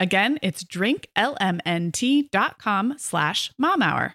Again, it's drinklmnt.com slash mom hour.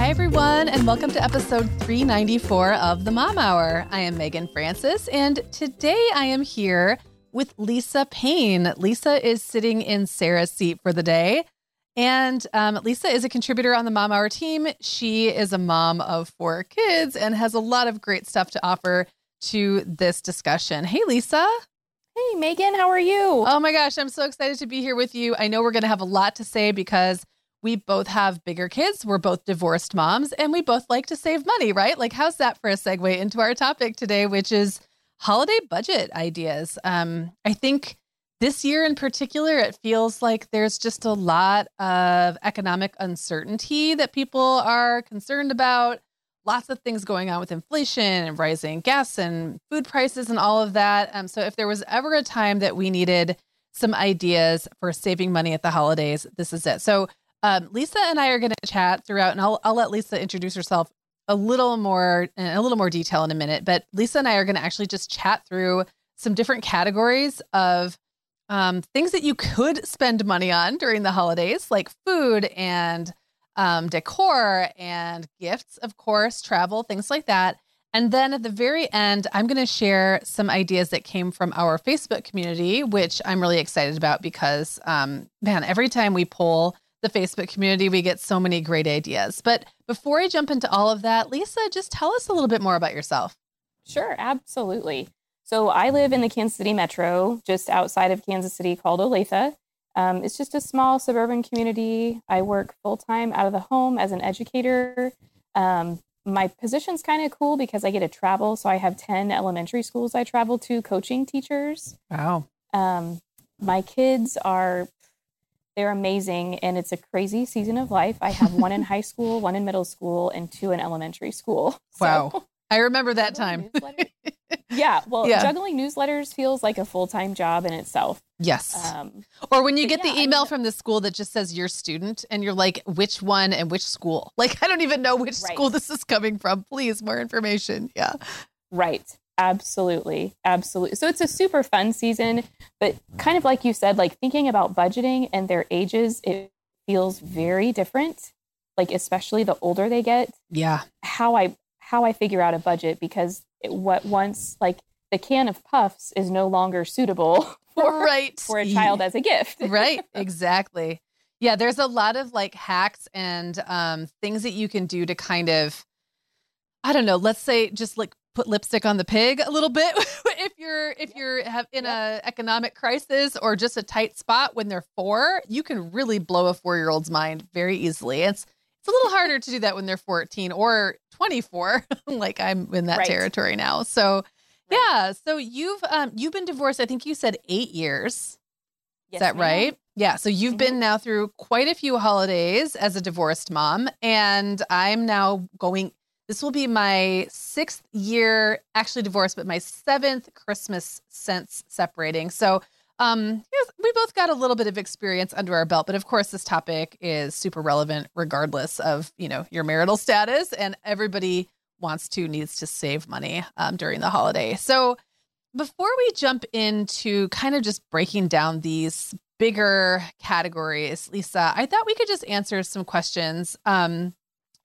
Hi, everyone, and welcome to episode 394 of the Mom Hour. I am Meagan Francis, and today I am here with Lisa Payne. Lisa is sitting in Sarah's seat for the day. And um, Lisa is a contributor on the Mom Hour team. She is a mom of four kids and has a lot of great stuff to offer to this discussion. Hey, Lisa. Hey, Meagan, how are you? Oh my gosh, I'm so excited to be here with you. I know we're going to have a lot to say because we both have bigger kids. We're both divorced moms and we both like to save money, right? Like, how's that for a segue into our topic today, which is holiday budget ideas? Um, I think this year in particular, it feels like there's just a lot of economic uncertainty that people are concerned about. Lots of things going on with inflation and rising gas and food prices and all of that. Um, so, if there was ever a time that we needed some ideas for saving money at the holidays, this is it. So, um, Lisa and I are going to chat throughout, and I'll, I'll let Lisa introduce herself a little more in a little more detail in a minute. But Lisa and I are going to actually just chat through some different categories of um, things that you could spend money on during the holidays, like food and um, decor and gifts, of course, travel, things like that. And then at the very end, I'm going to share some ideas that came from our Facebook community, which I'm really excited about because, um, man, every time we poll the Facebook community, we get so many great ideas. But before I jump into all of that, Lisa, just tell us a little bit more about yourself. Sure, absolutely. So I live in the Kansas City metro, just outside of Kansas City, called Olathe. Um, it's just a small suburban community. I work full time out of the home as an educator. Um, my position's kind of cool because I get to travel. So I have 10 elementary schools I travel to coaching teachers. Wow. Um, my kids are they're amazing and it's a crazy season of life. I have one in high school, one in middle school, and two in elementary school. So, wow. I remember that time. yeah. Well, yeah. juggling newsletters feels like a full time job in itself. Yes. Um, or when you get yeah, the email I mean, from the school that just says your student and you're like, which one and which school? Like, I don't even know which right. school this is coming from. Please, more information. Yeah. Right. Absolutely. Absolutely. So it's a super fun season, but kind of like you said, like thinking about budgeting and their ages, it feels very different. Like, especially the older they get. Yeah. How I how I figure out a budget because it, what once like the can of puffs is no longer suitable for right. for a child as a gift. right, exactly. Yeah, there's a lot of like hacks and um, things that you can do to kind of, I don't know, let's say just like put lipstick on the pig a little bit if you're if you're have in a economic crisis or just a tight spot when they're four, you can really blow a four year old's mind very easily. It's it's a little harder to do that when they're 14 or 24, like I'm in that right. territory now. So, Yeah. So you've um you've been divorced. I think you said eight years. Yes, Is that ma'am. right? Yeah. So you've Mhm. been now through quite a few holidays as a divorced mom, and I'm now going. This will be my sixth year actually divorced, but my seventh Christmas since separating. So, um, we both got a little bit of experience under our belt, but of course, this topic is super relevant regardless of you know your marital status, and everybody wants to needs to save money um, during the holiday. So, before we jump into kind of just breaking down these bigger categories, Lisa, I thought we could just answer some questions um,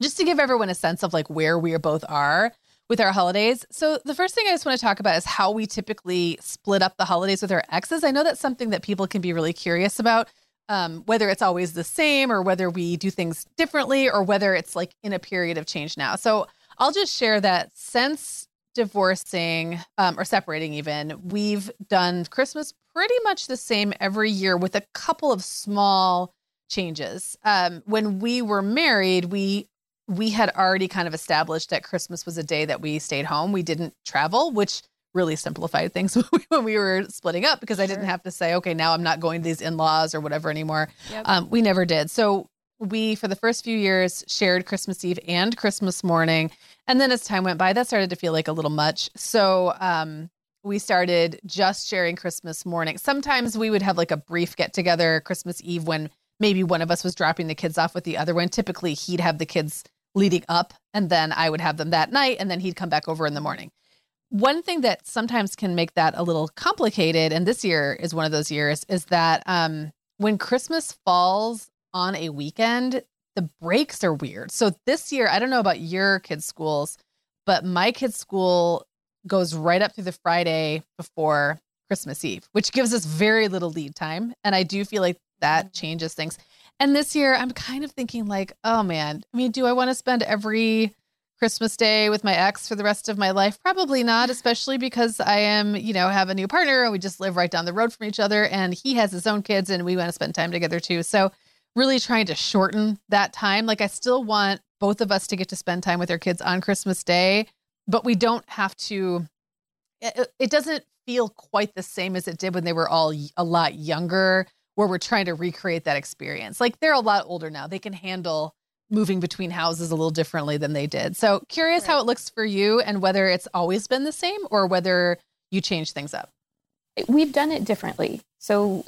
just to give everyone a sense of like where we are both are with our holidays. So, the first thing I just want to talk about is how we typically split up the holidays with our exes. I know that's something that people can be really curious about. Um, whether it's always the same or whether we do things differently or whether it's like in a period of change now. So I'll just share that since divorcing um, or separating, even, we've done Christmas pretty much the same every year with a couple of small changes. Um, when we were married, we we had already kind of established that Christmas was a day that we stayed home. We didn't travel, which really simplified things when we were splitting up because I didn't have to say, okay, now I'm not going to these in laws or whatever anymore. Yep. Um, we never did. So we, for the first few years, shared Christmas Eve and Christmas morning. And then as time went by, that started to feel like a little much. So um, we started just sharing Christmas morning. Sometimes we would have like a brief get together Christmas Eve when maybe one of us was dropping the kids off with the other one. Typically, he'd have the kids leading up, and then I would have them that night, and then he'd come back over in the morning. One thing that sometimes can make that a little complicated, and this year is one of those years, is that um, when Christmas falls on a weekend, the breaks are weird. So this year, I don't know about your kids' schools, but my kids' school goes right up through the Friday before Christmas Eve, which gives us very little lead time. And I do feel like that changes things. And this year, I'm kind of thinking, like, oh man, I mean, do I want to spend every Christmas day with my ex for the rest of my life? Probably not, especially because I am, you know, have a new partner and we just live right down the road from each other. And he has his own kids and we want to spend time together too. So, really trying to shorten that time. Like, I still want both of us to get to spend time with our kids on Christmas Day, but we don't have to, it, it doesn't feel quite the same as it did when they were all a lot younger, where we're trying to recreate that experience. Like, they're a lot older now. They can handle moving between houses a little differently than they did. So, curious how it looks for you and whether it's always been the same or whether you change things up. we've done it differently. So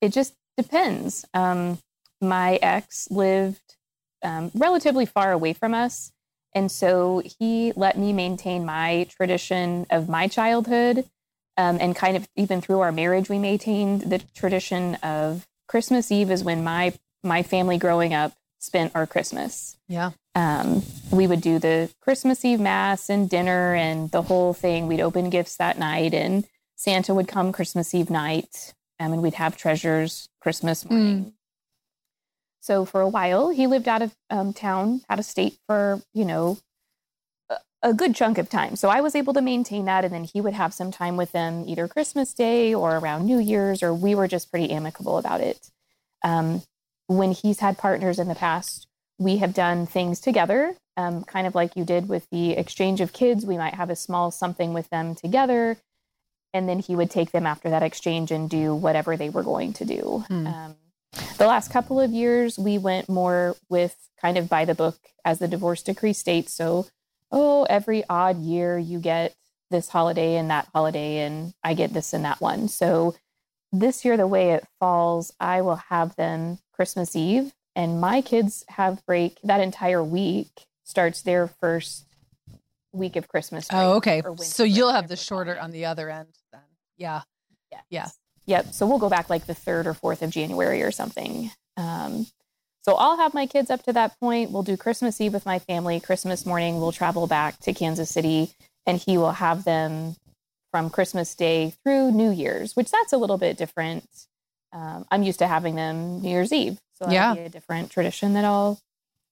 it just depends. Um, my ex lived um, relatively far away from us. And so he let me maintain my tradition of my childhood. Um, and kind of even through our marriage, we maintained the tradition of Christmas Eve is when my my family growing up spent our Christmas Yeah. um, we would do the Christmas Eve mass and dinner and the whole thing. We'd open gifts that night, and Santa would come Christmas Eve night, um, and we'd have treasures Christmas morning. So for a while, he lived out of um, town, out of state for you know a, good chunk of time. So I was able to maintain that, and then he would have some time with them either Christmas Day or around New Year's, or we were just pretty amicable about it. Um, when he's had partners in the past we have done things together, um, kind of like you did with the exchange of kids. We might have a small something with them together, and then he would take them after that exchange and do whatever they were going to do. Hmm. Um, the last couple of years, we went more with kind of by the book as the divorce decree states. So, oh, every odd year you get this holiday and that holiday, and I get this and that one. So, this year, the way it falls, I will have them Christmas Eve and my kids have break that entire week starts their first week of Christmas. Oh, okay. So you'll have the shorter on the other end then. Yeah. Yes. Yeah. Yep. So we'll go back like the third or fourth of January or something. Um, so I'll have my kids up to that point. We'll do Christmas Eve with my family. Christmas morning, we'll travel back to Kansas City, and he will have them from Christmas Day through New Year's, which that's a little bit different. Um, I'm used to having them New Year's Eve, so that'll Yeah. be a different tradition that I'll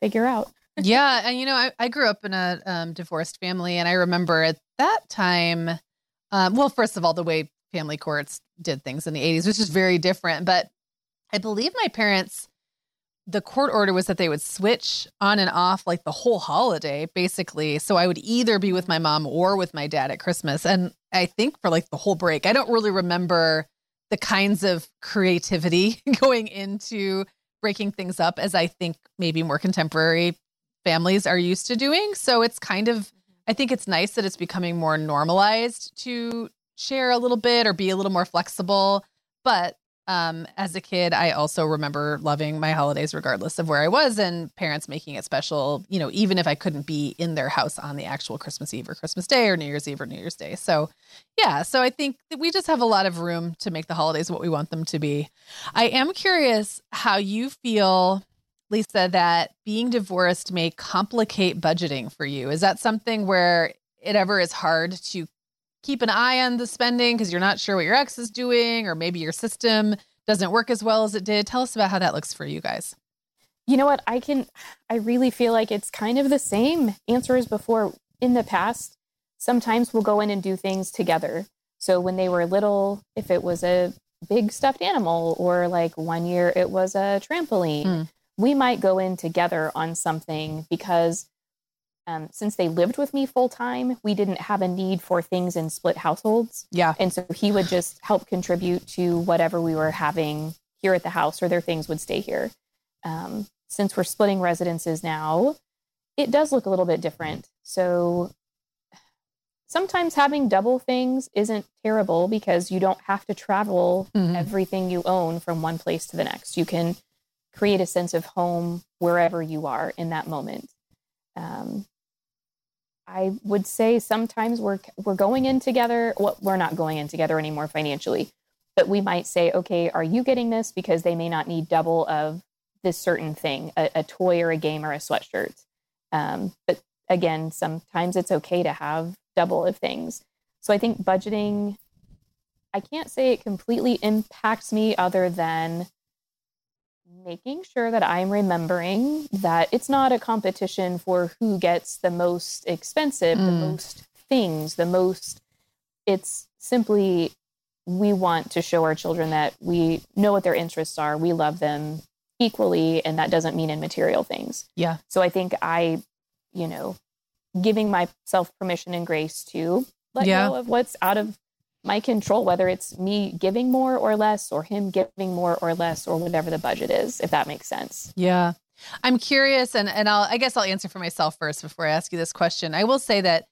figure out. yeah. And, you know, I, I grew up in a um, divorced family, and I remember at that time, um, well, first of all, the way family courts did things in the 80s, which is very different. But I believe my parents the court order was that they would switch on and off like the whole holiday, basically. So I would either be with my mom or with my dad at Christmas. And I think for like the whole break, I don't really remember the kinds of creativity going into breaking things up as I think maybe more contemporary families are used to doing. So it's kind of, I think it's nice that it's becoming more normalized to share a little bit or be a little more flexible. But um, as a kid, I also remember loving my holidays regardless of where I was and parents making it special, you know, even if I couldn't be in their house on the actual Christmas Eve or Christmas Day or New Year's Eve or New Year's Day. So, yeah, so I think we just have a lot of room to make the holidays what we want them to be. I am curious how you feel, Lisa, that being divorced may complicate budgeting for you. Is that something where it ever is hard to keep an eye on the spending because you're not sure what your ex is doing, or maybe your system doesn't work as well as it did. Tell us about how that looks for you guys. You know what? I can, I really feel like it's kind of the same answer as before. In the past, sometimes we'll go in and do things together. So when they were little, if it was a big stuffed animal, or like one year it was a trampoline, mm. we might go in together on something because um, since they lived with me full time, we didn't have a need for things in split households. Yeah. And so he would just help contribute to whatever we were having here at the house, or their things would stay here. Um, since we're splitting residences now, it does look a little bit different. So sometimes having double things isn't terrible because you don't have to travel mm-hmm. everything you own from one place to the next. You can create a sense of home wherever you are in that moment. Um, I would say sometimes we're we're going in together. Well, we're not going in together anymore financially, but we might say, okay, are you getting this because they may not need double of this certain thing, a, a toy or a game or a sweatshirt. Um, but again, sometimes it's okay to have double of things. So I think budgeting, I can't say it completely impacts me other than making sure that I'm remembering that it's not a competition for who gets the most expensive, mm. the most things, the most. It's simply we want to show our children that we know what their interests are, we love them equally, and that doesn't mean in material things. Yeah. So I think I, you know, giving myself permission and grace to let yeah. go of what's out of my control, whether it's me giving more or less, or him giving more or less, or whatever the budget is, if that makes sense. Yeah. I'm curious, and, and I'll, I guess I'll answer for myself first before I ask you this question. I will say that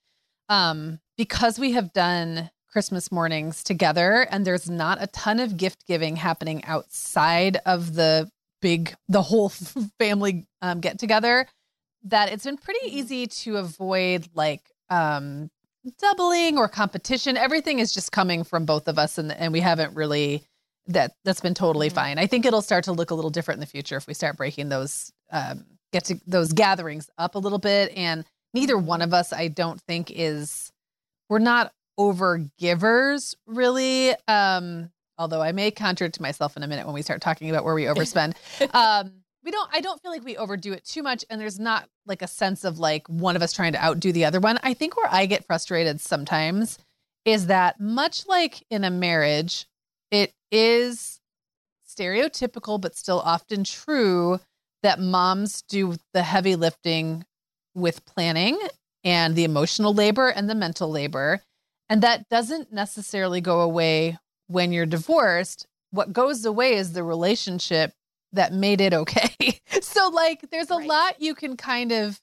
um, because we have done Christmas mornings together and there's not a ton of gift giving happening outside of the big, the whole family um, get together, that it's been pretty easy to avoid like um, doubling or competition. Everything is just coming from both of us, and and we haven't really that that's been totally mm-hmm. fine. I think it'll start to look a little different in the future if we start breaking those um, get to those gatherings up a little bit. And neither one of us, I don't think, is we're not over givers really. Um, although I may contradict myself in a minute when we start talking about where we overspend. um, we don't i don't feel like we overdo it too much and there's not like a sense of like one of us trying to outdo the other one. I think where i get frustrated sometimes is that much like in a marriage it is stereotypical but still often true that moms do the heavy lifting with planning and the emotional labor and the mental labor and that doesn't necessarily go away when you're divorced. What goes away is the relationship that made it okay. so like there's a right. lot you can kind of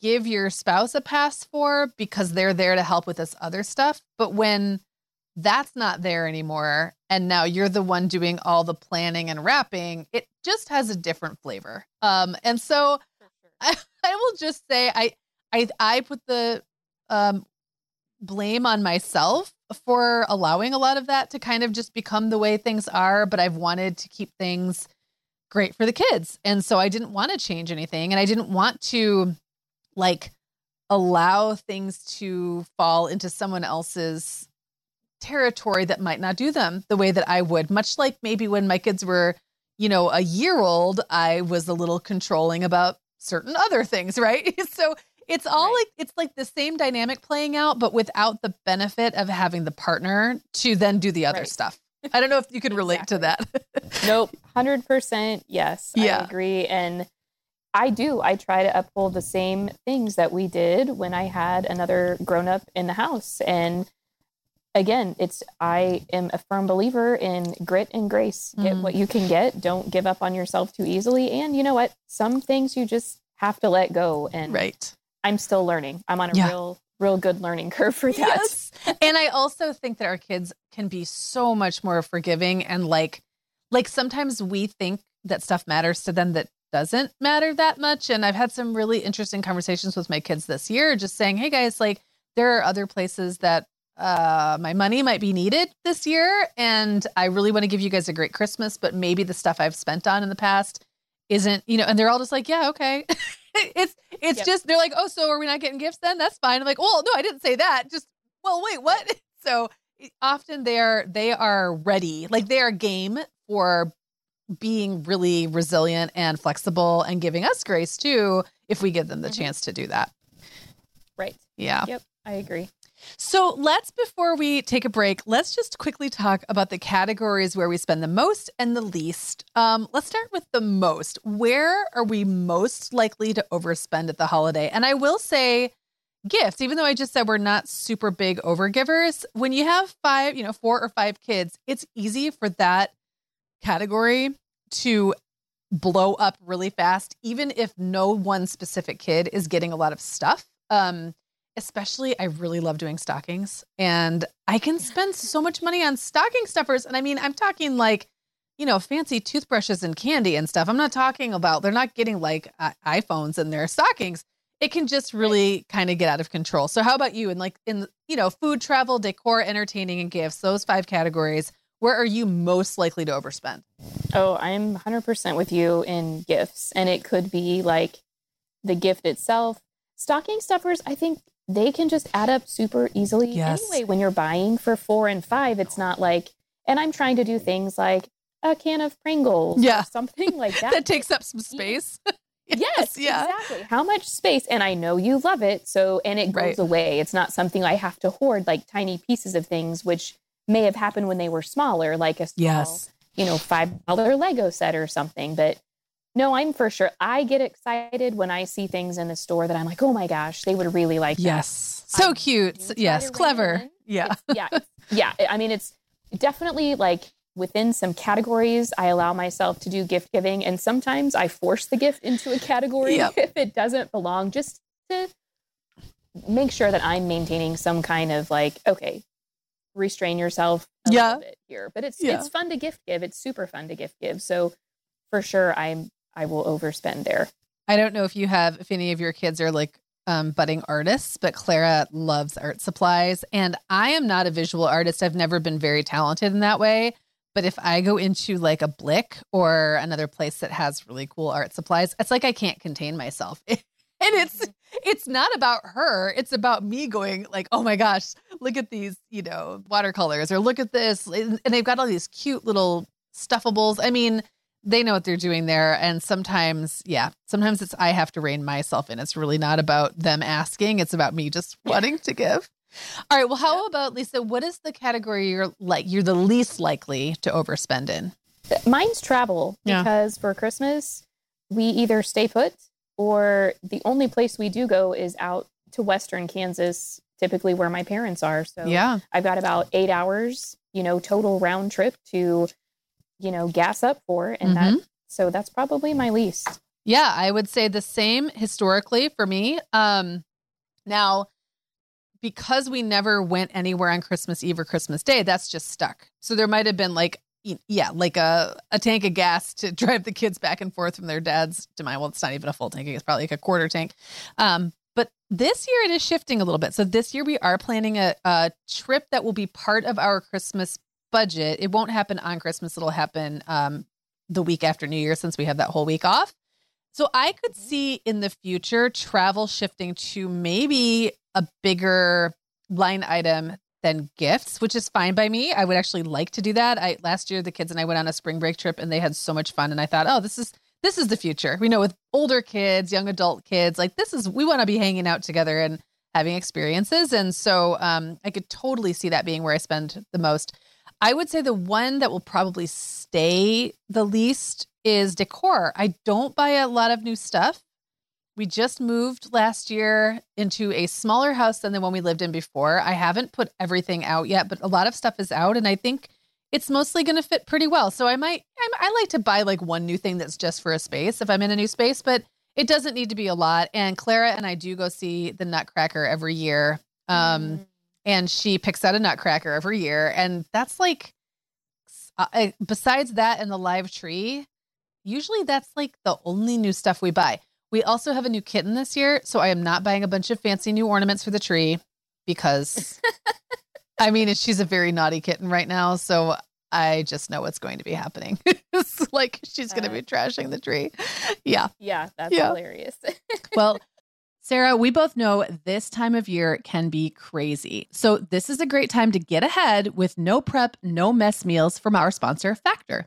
give your spouse a pass for because they're there to help with this other stuff. But when that's not there anymore and now you're the one doing all the planning and wrapping, it just has a different flavor. Um and so. I, I will just say I I I put the um blame on myself for allowing a lot of that to kind of just become the way things are, but I've wanted to keep things great for the kids. And so I didn't want to change anything and I didn't want to like allow things to fall into someone else's territory that might not do them the way that I would. Much like maybe when my kids were, you know, a year old, I was a little controlling about certain other things, right? so it's all right. like it's like the same dynamic playing out but without the benefit of having the partner to then do the other right. stuff. I don't know if you could relate exactly. to that. nope. 100% yes. Yeah. I agree. And I do. I try to uphold the same things that we did when I had another grown up in the house. And again, it's I am a firm believer in grit and grace. Get Mhm. what you can get. Don't give up on yourself too easily. And you know what? Some things you just have to let go. And Right. I'm still learning. I'm on a Yeah. real, real good learning curve for that. Yes. And I also think that our kids can be so much more forgiving and like like sometimes we think that stuff matters to them that doesn't matter that much and I've had some really interesting conversations with my kids this year just saying, "Hey guys, like there are other places that uh my money might be needed this year and I really want to give you guys a great Christmas, but maybe the stuff I've spent on in the past isn't, you know, and they're all just like, "Yeah, okay." it's it's Yep. just they're like, "Oh, so are we not getting gifts then? That's fine." I'm like, "Well, no, I didn't say that. Just well, wait, what?" So often they are they are ready, like they are game for being really resilient and flexible and giving us grace too if we give them the Mhm. chance to do that. Right. Yeah. Yep. I agree. So let's, before we take a break, let's just quickly talk about the categories where we spend the most and the least. Um, let's start with the most. Where are we most likely to overspend at the holiday? And I will say, gifts, even though I just said we're not super big overgivers, when you have five, you know, four or five kids, it's easy for that category to blow up really fast, even if no one specific kid is getting a lot of stuff. Um, especially, I really love doing stockings, and I can spend so much money on stocking stuffers. And I mean, I'm talking like, you know, fancy toothbrushes and candy and stuff. I'm not talking about they're not getting like uh, iPhones in their stockings. It can just really kind of get out of control. So, how about you? And like in you know, food, travel, decor, entertaining, and gifts, those five categories. Where are you most likely to overspend? Oh, I'm 100% with you in gifts. And it could be like the gift itself. Stocking stuffers, I think they can just add up super easily. Yes. Anyway, when you're buying for four and five, it's not like, and I'm trying to do things like a can of Pringles Yeah. or something like that. that takes up some space. Yes, yeah. exactly. How much space? And I know you love it. So, and it goes Right. away. It's not something I have to hoard like tiny pieces of things, which may have happened when they were smaller, like a small, Yes. you know, $5 Lego set or something. But no, I'm for sure. I get excited when I see things in the store that I'm like, oh my gosh, they would really like that. Yes. So I cute. So- yes. Clever. Yeah. It's- yeah. yeah. I mean, it's definitely like within some categories, I allow myself to do gift giving. And sometimes I force the gift into a category Yep. if it doesn't belong, just to make sure that I'm maintaining some kind of like, okay, restrain yourself a Yeah. little bit here. But it's Yeah. it's fun to gift give. It's super fun to gift give. So for sure I'm I will overspend there. I don't know if you have, if any of your kids are like um, budding artists, but Clara loves art supplies. And I am not a visual artist. I've never been very talented in that way. But if I go into like a Blick or another place that has really cool art supplies, it's like I can't contain myself. and it's it's not about her. It's about me going like, oh my gosh, look at these, you know, watercolors or look at this. And they've got all these cute little stuffables. I mean, they know what they're doing there. And sometimes, yeah, sometimes it's I have to rein myself in. It's really not about them asking. It's about me just wanting to give. All right. Well, how about Lisa? What is the category you're like you're the least likely to overspend in? Mine's travel Yeah. because for Christmas, we either stay put or the only place we do go is out to Western Kansas, typically where my parents are. So Yeah. I've got about eight hours, you know, total round trip to, you know, gas up for. And that, so that's probably my least. Yeah, I would say the same historically for me. Um now because we never went anywhere on Christmas Eve or Christmas Day, that's just stuck. So there might have been like yeah, like a, a tank of gas to drive the kids back and forth from their dad's to mine. Well, it's not even a full tank; it's probably like a quarter tank. Um, but this year it is shifting a little bit. So this year we are planning a, a trip that will be part of our Christmas budget. It won't happen on Christmas; it'll happen um, the week after New Year, since we have that whole week off. So I could see in the future travel shifting to maybe a bigger line item than gifts, which is fine by me. I would actually like to do that. I last year the kids and I went on a spring break trip and they had so much fun and I thought, "Oh, this is this is the future." We know with older kids, young adult kids, like this is we want to be hanging out together and having experiences and so um I could totally see that being where I spend the most. I would say the one that will probably stay the least is decor. I don't buy a lot of new stuff. We just moved last year into a smaller house than the one we lived in before. I haven't put everything out yet, but a lot of stuff is out, and I think it's mostly going to fit pretty well. So I might, I, I like to buy like one new thing that's just for a space if I'm in a new space, but it doesn't need to be a lot. And Clara and I do go see the Nutcracker every year. Um, mm. And she picks out a Nutcracker every year. And that's like, uh, besides that and the live tree, usually that's like the only new stuff we buy. We also have a new kitten this year, so I am not buying a bunch of fancy new ornaments for the tree because I mean, she's a very naughty kitten right now, so I just know what's going to be happening. it's like she's going to uh, be trashing the mm. tree. Yeah. Yeah, that's yeah. hilarious. well, Sarah, we both know this time of year can be crazy. So, this is a great time to get ahead with no prep, no mess meals from our sponsor, Factor.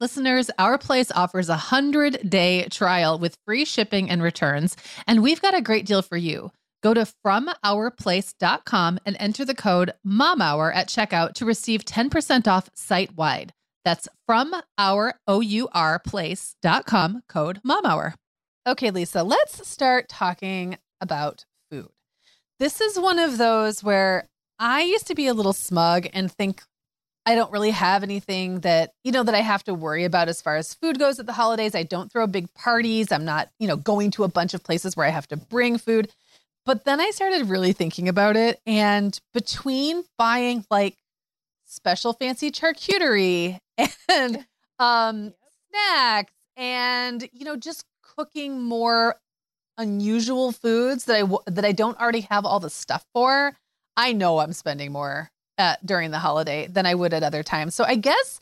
Listeners, Our Place offers a 100 day trial with free shipping and returns, and we've got a great deal for you. Go to FromOurPlace.com and enter the code MOMHOUR at checkout to receive 10% off site wide. That's from our place.com code MOMHOUR. Okay, Lisa, let's start talking about food. This is one of those where I used to be a little smug and think I don't really have anything that, you know, that I have to worry about as far as food goes at the holidays. I don't throw big parties. I'm not, you know, going to a bunch of places where I have to bring food. But then I started really thinking about it. And between buying like special fancy charcuterie and um, snacks and, you know, just cooking more unusual foods that I that I don't already have all the stuff for, I know I'm spending more at, during the holiday than I would at other times. So I guess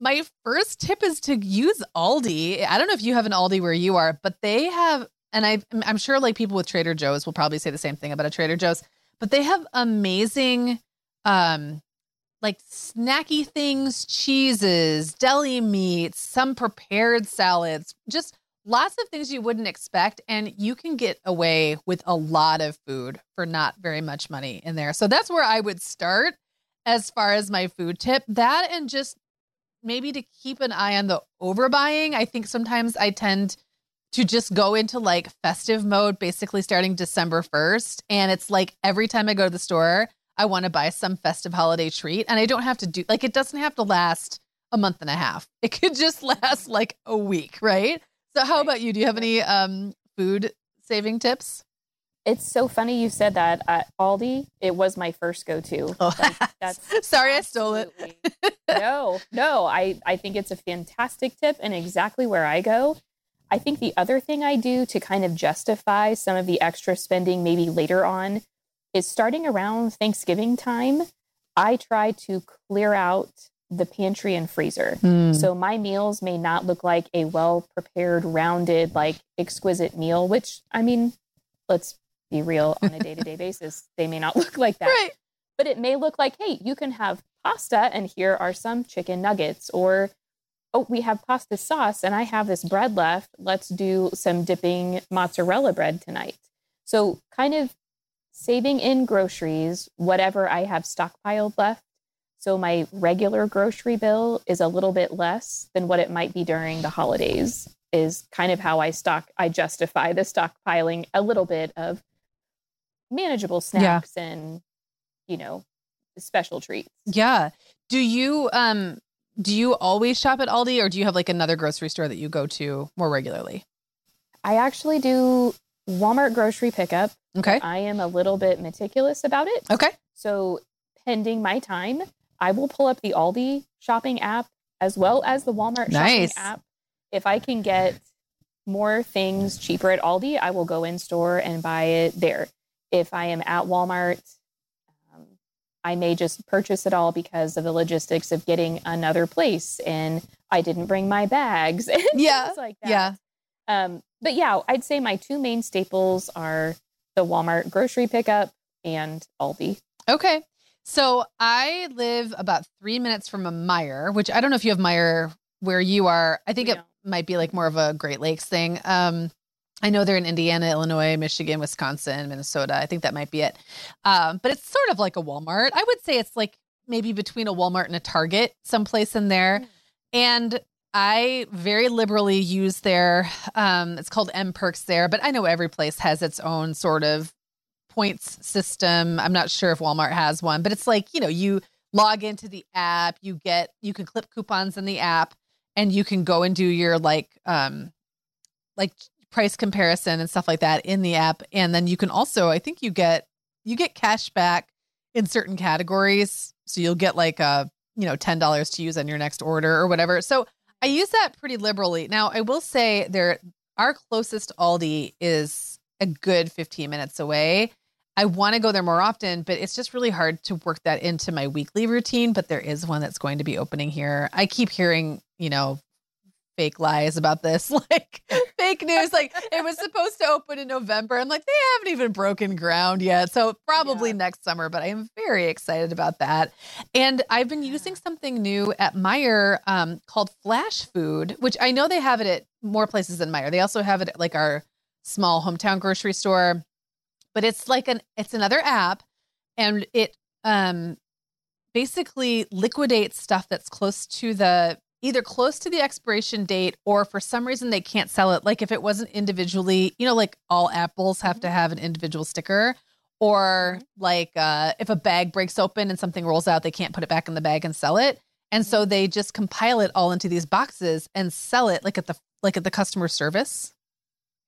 my first tip is to use Aldi. I don't know if you have an Aldi where you are, but they have, and I, I'm sure like people with Trader Joe's will probably say the same thing about a Trader Joe's, but they have amazing, um, like snacky things, cheeses, deli meats, some prepared salads, just lots of things you wouldn't expect. And you can get away with a lot of food for not very much money in there. So that's where I would start as far as my food tip. That and just maybe to keep an eye on the overbuying. I think sometimes I tend to just go into like festive mode basically starting December 1st. And it's like every time I go to the store, I want to buy some festive holiday treat. And I don't have to do like it doesn't have to last a month and a half. It could just last like a week, right? So how about you? Do you have any um food saving tips? It's so funny you said that at Aldi. It was my first go-to. Oh, Like, that's sorry I stole it. no, no. I I think it's a fantastic tip and exactly where I go. I think the other thing I do to kind of justify some of the extra spending maybe later on is starting around Thanksgiving time. I try to clear out the pantry and freezer. Hmm. So my meals may not look like a well prepared, rounded, like exquisite meal, which I mean, let's be real on a day to day basis, they may not look like that. right. But it may look like, hey, you can have pasta and here are some chicken nuggets, or oh, we have pasta sauce and I have this bread left. Let's do some dipping mozzarella bread tonight. So kind of saving in groceries, whatever I have stockpiled left. So my regular grocery bill is a little bit less than what it might be during the holidays. Is kind of how I stock. I justify the stockpiling a little bit of manageable snacks and you know special treats. Yeah. Do you um do you always shop at Aldi or do you have like another grocery store that you go to more regularly? I actually do Walmart grocery pickup. Okay. I am a little bit meticulous about it. Okay. So, pending my time, I will pull up the Aldi shopping app as well as the Walmart Nice. shopping app. If I can get more things cheaper at Aldi, I will go in store and buy it there. If I am at Walmart, um, I may just purchase it all because of the logistics of getting another place and I didn't bring my bags and Yeah. things like that. Yeah. Um, but yeah, I'd say my two main staples are the Walmart grocery pickup and Aldi. Okay. So I live about three minutes from a Meijer, which I don't know if you have Meijer where you are. I think it might be like more of a Great Lakes thing. Um, I know they're in Indiana, Illinois, Michigan, Wisconsin, Minnesota. I think that might be it. Um, but it's sort of like a Walmart. I would say it's like maybe between a Walmart and a Target, someplace in there. Mm. And I very liberally use their, um, it's called mPerks there, but I know every place has its own sort of points system. I'm not sure if Walmart has one, but it's like, you know, you log into the app, you get, you can clip coupons in the app and you can go and do your like, um, like price comparison and stuff like that in the app. And then you can also, I think you get, you get cash back in certain categories. So you'll get like a, you know, $10 to use on your next order or whatever. So I use that pretty liberally. Now, I will say there, our closest Aldi is a good 15 minutes away. I want to go there more often, but it's just really hard to work that into my weekly routine. But there is one that's going to be opening here. I keep hearing, you know, fake lies about this, like fake news. Like it was supposed to open in November. I'm like, they haven't even broken ground yet. So probably Yeah. next summer, but I am very excited about that. And I've been using something new at Meijer um, called Flashfood, which I know they have it at more places than Meijer. They also have it at like our small hometown grocery store. But it's like an it's another app and it um basically liquidates stuff that's close to the either close to the expiration date or for some reason they can't sell it. Like if it wasn't individually you know like all apples have to mm-hmm. have an individual sticker or mm-hmm. like uh if a bag breaks open and something rolls out they can't put it back in the bag and sell it. And so mm-hmm. they just compile it all into these boxes and sell it like at the like at the customer service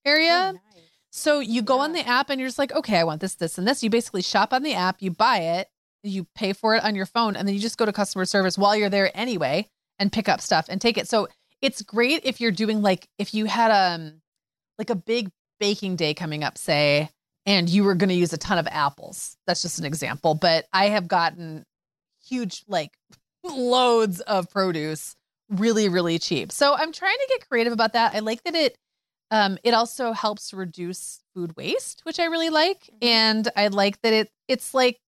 area. Oh, nice. so you go on the app and you're just like, okay, I want this, this, and this. You basically shop on the app, you buy it, you pay for it on your phone, and then you just go to customer service while you're there anyway and pick up stuff and take it. So it's great if you're doing like if you had um like a big baking day coming up, say, and you were going to use a ton of apples. That's just an example, but I have gotten huge like loads of produce really really cheap. So I'm trying to get creative about that. I like that it um, it also helps reduce food waste, which I really like, and I like that it it's like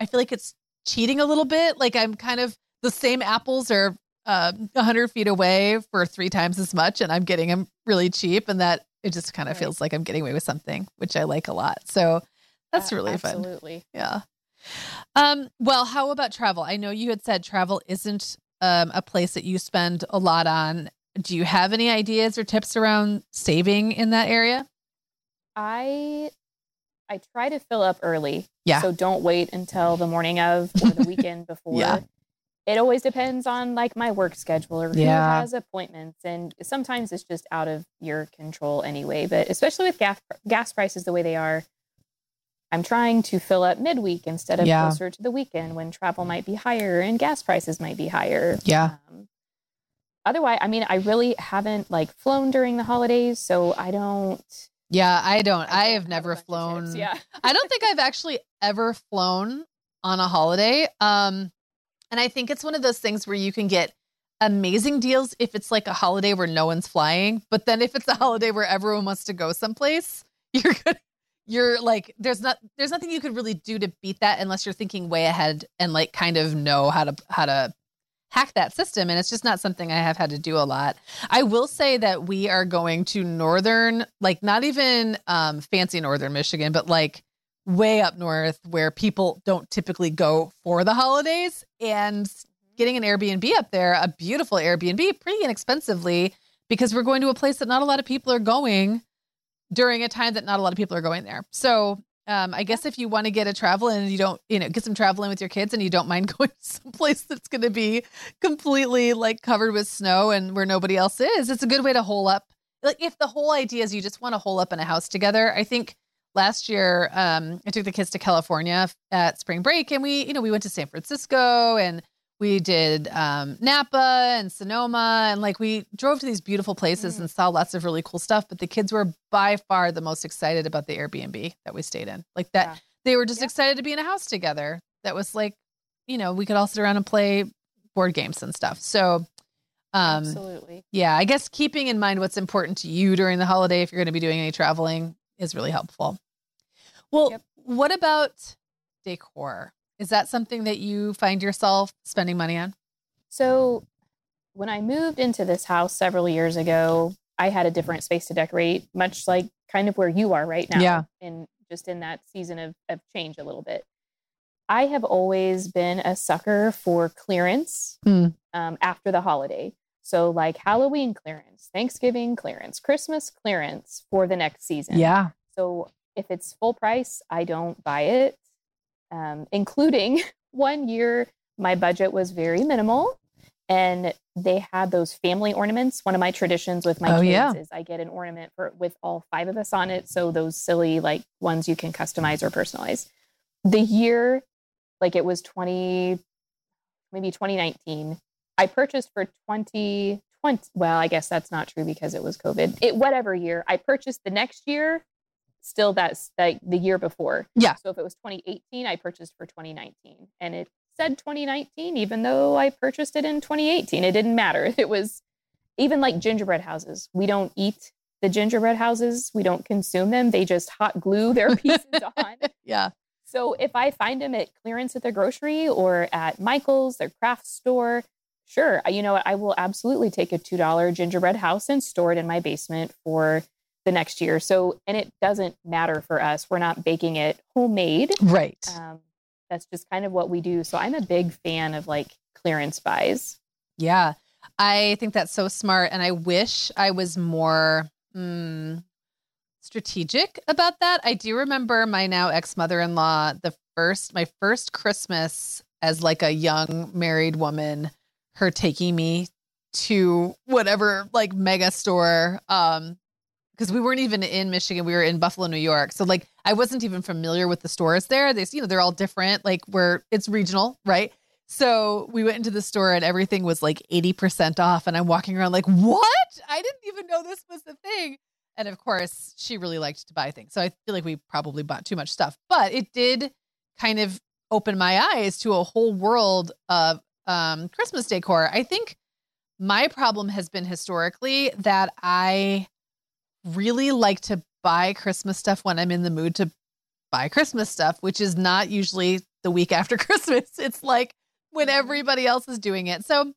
I feel like it's cheating a little bit. Like I'm kind of the same apples are uh, 100 feet away for three times as much, and I'm getting them really cheap, and that it just kind of Right. feels like I'm getting away with something, which I like a lot. So that's Uh, really fun. Absolutely. Yeah. Um, well, how about travel? I know you had said travel isn't um, a place that you spend a lot on. Do you have any ideas or tips around saving in that area? I I try to fill up early. Yeah. So don't wait until the morning of or the weekend before. Yeah. It always depends on like my work schedule or who Yeah. has appointments and sometimes it's just out of your control anyway but especially with gas gas prices the way they are i'm trying to fill up midweek instead of Yeah. closer to the weekend when travel might be higher and gas prices might be higher Yeah. um, otherwise i mean i really haven't like flown during the holidays so i don't Yeah, I don't. I, don't have never flown. yeah I don't think I've actually ever flown on a holiday. Um, and I think it's one of those things where you can get amazing deals if it's like a holiday where no one's flying, but then if it's a holiday where everyone wants to go someplace, you're good. You're like, there's not, there's nothing you could really do to beat that unless you're thinking way ahead and like kind of know how to how to hack that system. And it's just not something I have had to do a lot. I will say that we are going to northern, like not even um, fancy northern Michigan, but like way up north where people don't typically go for the holidays and getting an Airbnb up there, a beautiful Airbnb, pretty inexpensively because we're going to a place that not a lot of people are going during a time that not a lot of people are going there. So um, I guess if you want to get a travel and you don't, you know, get some traveling with your kids and you don't mind going to some place that's going to be completely like covered with snow and where nobody else is, it's a good way to hole up. Like if the whole idea is you just want to hole up in a house together, I think last year um, I took the kids to California at spring break and we, you know, we went to San Francisco and we did um, Napa and Sonoma and like we drove to these beautiful places Mhm. and saw lots of really cool stuff. But the kids were by far the most excited about the Airbnb that we stayed in. Like that, Yeah. they were just Yeah. excited to be in a house together. That was like, you know, we could all sit around and play board games and stuff. So, um, absolutely yeah, I guess keeping in mind what's important to you during the holiday if you're going to be doing any traveling is really helpful. Well, Yep. what about decor? Is that something that you find yourself spending money on? So, when I moved into this house several years ago, I had a different space to decorate, much like kind of where you are right now. Yeah. And just in that season of, of change a little bit. I have always been a sucker for clearance Hmm. um, after the holiday. So, like Halloween clearance, Thanksgiving clearance, Christmas clearance for the next season. Yeah. So if it's full price, I don't buy it. Um, including one year, my budget was very minimal, and they had those family ornaments. One of my traditions with my Oh, kids yeah. is I get an ornament for with all five of us on it. So those silly like ones you can customize or personalize. The year, like it was twenty, maybe twenty nineteen. I purchased for 2020. Well, I guess that's not true because it was COVID. It whatever year I purchased the next year, still that's like the year before. Yeah. So if it was 2018, I purchased for 2019, and it said 2019, even though I purchased it in 2018. It didn't matter. It was even like gingerbread houses. We don't eat the gingerbread houses. We don't consume them. They just hot glue their pieces on. Yeah. So if I find them at clearance at the grocery or at Michael's, their craft store, sure, you know what? I will absolutely take a $2 gingerbread house and store it in my basement for the next year. So, and it doesn't matter for us. We're not baking it homemade. Right. Um, that's just kind of what we do. So I'm a big fan of like clearance buys. Yeah. I think that's so smart. And I wish I was more mm, strategic about that. I do remember my now ex mother in law, the first, my first Christmas as like a young married woman, her taking me to whatever like mega store. Um, because we weren't even in Michigan, we were in Buffalo, New York. So like I wasn't even familiar with the stores there. They, you know, they're all different. Like where it's regional, right? So we went into the store and everything was like 80% off. And I'm walking around like, what? I didn't even know this was the thing. And of course, she really liked to buy things. So I feel like we probably bought too much stuff, but it did kind of open my eyes to a whole world of um, Christmas decor. I think my problem has been historically that I really like to buy Christmas stuff when I'm in the mood to buy Christmas stuff, which is not usually the week after Christmas. It's like when everybody else is doing it. So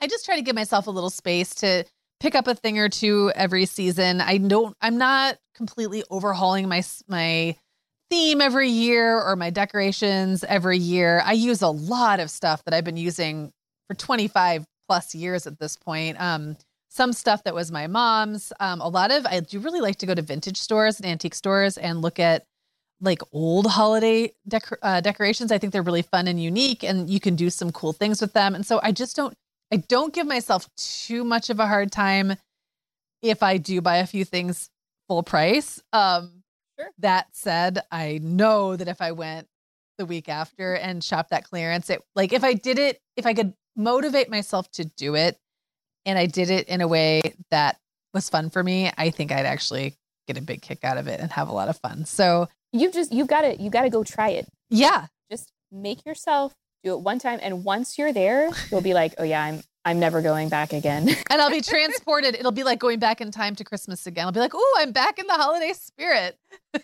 I just try to give myself a little space to pick up a thing or two every season. I don't I'm not completely overhauling my my theme every year or my decorations every year. I use a lot of stuff that I've been using for 25 plus years at this point. Um some stuff that was my mom's. Um, a lot of I do really like to go to vintage stores and antique stores and look at like old holiday uh, decorations. I think they're really fun and unique, and you can do some cool things with them. And so I just don't, I don't give myself too much of a hard time if I do buy a few things full price. Um, Sure. That said, I know that if I went the week after mm-hmm. and shopped that clearance, it like if I did it, if I could motivate myself to do it, and I did it in a way that was fun for me, I think I'd actually get a big kick out of it and have a lot of fun. So you've just you got to you got to go try it. yeah, Just make yourself do it one time, and once you're there, you'll be like, oh yeah, I'm I'm never going back again. and I'll be transported. It'll be like going back in time to Christmas again. I'll be like, oh, I'm back in the holiday spirit.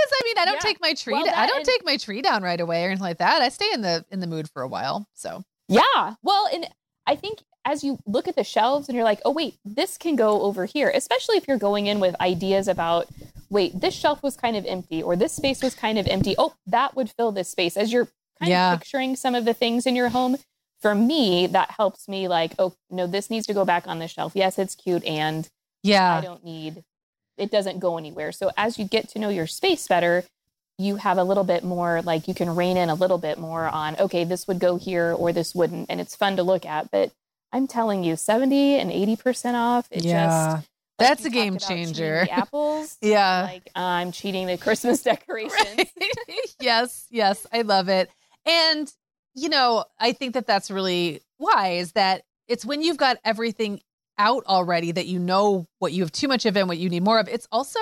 Because I mean, I don't Yeah. take my tree. Well, da- I don't and- take my tree down right away or anything like that. I stay in the in the mood for a while. So Yeah. Well, and I think as you look at the shelves and you're like, oh, wait, this can go over here, especially if you're going in with ideas about, wait, this shelf was kind of empty or this space was kind of empty. Oh, that would fill this space. As you're kind Yeah. of picturing some of the things in your home, for me, that helps me like, oh, no, this needs to go back on the shelf. Yes, it's cute. And yeah, I don't need, it doesn't go anywhere. So as you get to know your space better, you have a little bit more like you can rein in a little bit more on okay this would go here or this wouldn't and it's fun to look at but i'm telling you 70 and 80% off it yeah, just That's a game talked about cheating changer. the apples yeah. like i'm cheating the christmas decorations Right. yes, yes, I love it. And you know, I think that that's really wise that it's when you've got everything out already that you know what you have too much of and what you need more of. It's also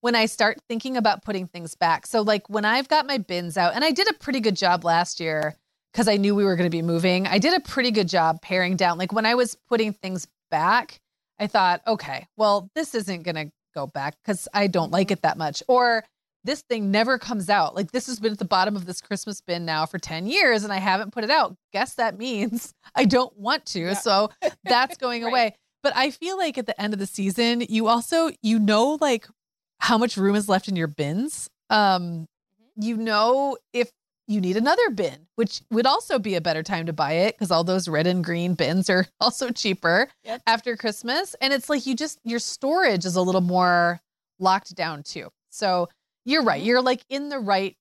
when I start thinking about putting things back. So like when I've got my bins out and I did a pretty good job last year because I knew we were going to be moving. I did a pretty good job paring down. Like when I was putting things back, I thought, okay, well, this isn't going to go back because I don't like it that much. Or this thing never comes out. Like this has been at the bottom of this Christmas bin now for 10 years and I haven't put it out. Guess that means I don't want to. Yeah. So that's going Right. away. But I feel like at the end of the season, you also you know like how much room is left in your bins. Um you know if you need another bin, which would also be a better time to buy it because all those red and green bins are also cheaper Yep. after Christmas. And it's like you just, your storage is a little more locked down too. So you're right. Mhm. You're like in the right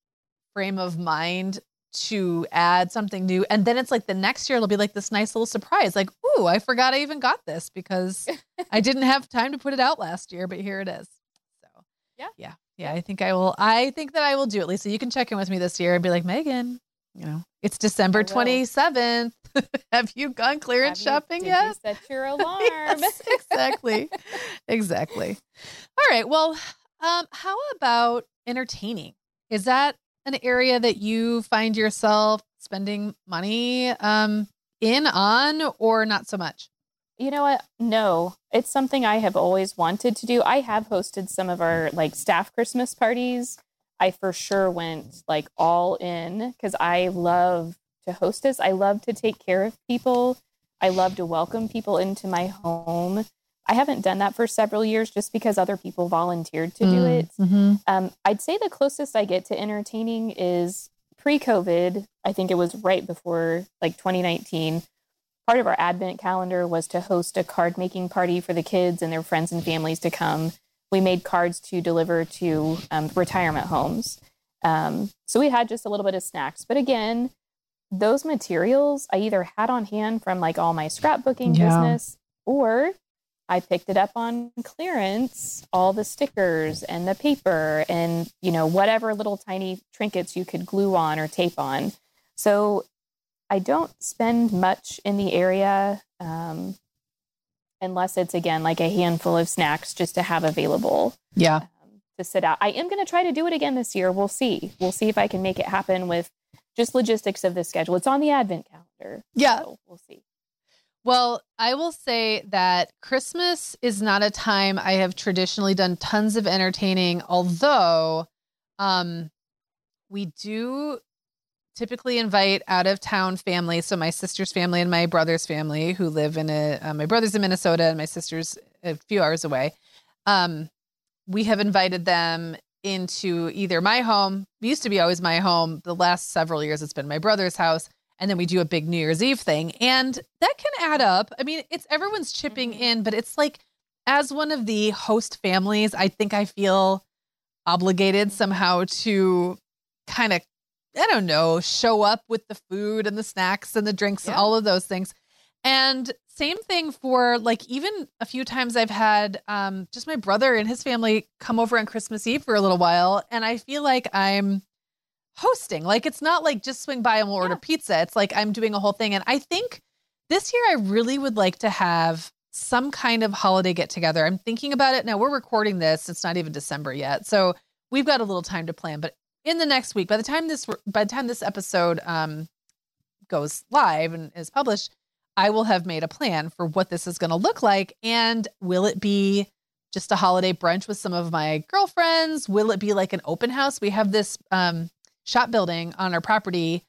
frame of mind to add something new. And then it's like the next year it'll be like this nice little surprise like, ooh, I forgot I even got this because I didn't have time to put it out last year, but here it is. So, Yeah. Yeah. Yeah. I think I will. I think that I will do it, Lisa. You can check in with me this year and be like, Meagan, you know, it's December I 27th. have you gone clearance you- shopping yet? you set your alarm Yes, exactly. exactly. All right. Well, um, how about entertaining? Is that an area that you find yourself spending money um, in on or not so much? You know what? No, it's something I have always wanted to do. I have hosted some of our like staff Christmas parties. I for sure went like all in because I love to hostess. I love to take care of people. I love to welcome people into my home. I haven't done that for several years just because other people volunteered to do it. Mm-hmm. Um, I'd say the closest I get to entertaining is pre COVID. I think it was right before like 2019. Part of our advent calendar was to host a card making party for the kids and their friends and families to come. We made cards to deliver to um, retirement homes. Um, so we had just a little bit of snacks. But again, those materials I either had on hand from like all my scrapbooking Yeah. business or I picked it up on clearance, all the stickers and the paper and, you know, whatever little tiny trinkets you could glue on or tape on. So I don't spend much in the area um, unless it's, again, like a handful of snacks just to have available Yeah. um, to sit out. I am going to try to do it again this year. We'll see. We'll see if I can make it happen with just logistics of the schedule. It's on the advent calendar. Yeah. So we'll see. Well, I will say that Christmas is not a time I have traditionally done tons of entertaining, although um, we do typically invite out of town family. So my sister's family and my brother's family who live in a, uh, my brother's in Minnesota and my sister's a few hours away. Um, we have invited them into either my home, used to be always my home. The last several years, it's been my brother's house and then we do a big New Year's Eve thing. And that can add up. I mean, it's everyone's chipping Mhm. in, but it's like as one of the host families, I think I feel obligated somehow to kind of, I don't know, show up with the food and the snacks and the drinks and Yeah. all of those things. And same thing for like even a few times I've had um just my brother and his family come over on Christmas Eve for a little while and I feel like I'm hosting. Like it's not like just swing by and we'll order Yeah. pizza. It's like I'm doing a whole thing and I think this year I really would like to have some kind of holiday get together. I'm thinking about it now. We're recording this. It's not even December yet. So we've got a little time to plan, but in the next week, by the time this by the time this episode um goes live and is published, I will have made a plan for what this is going to look like. And will it be just a holiday brunch with some of my girlfriends? Will it be like an open house? We have this um, shop building on our property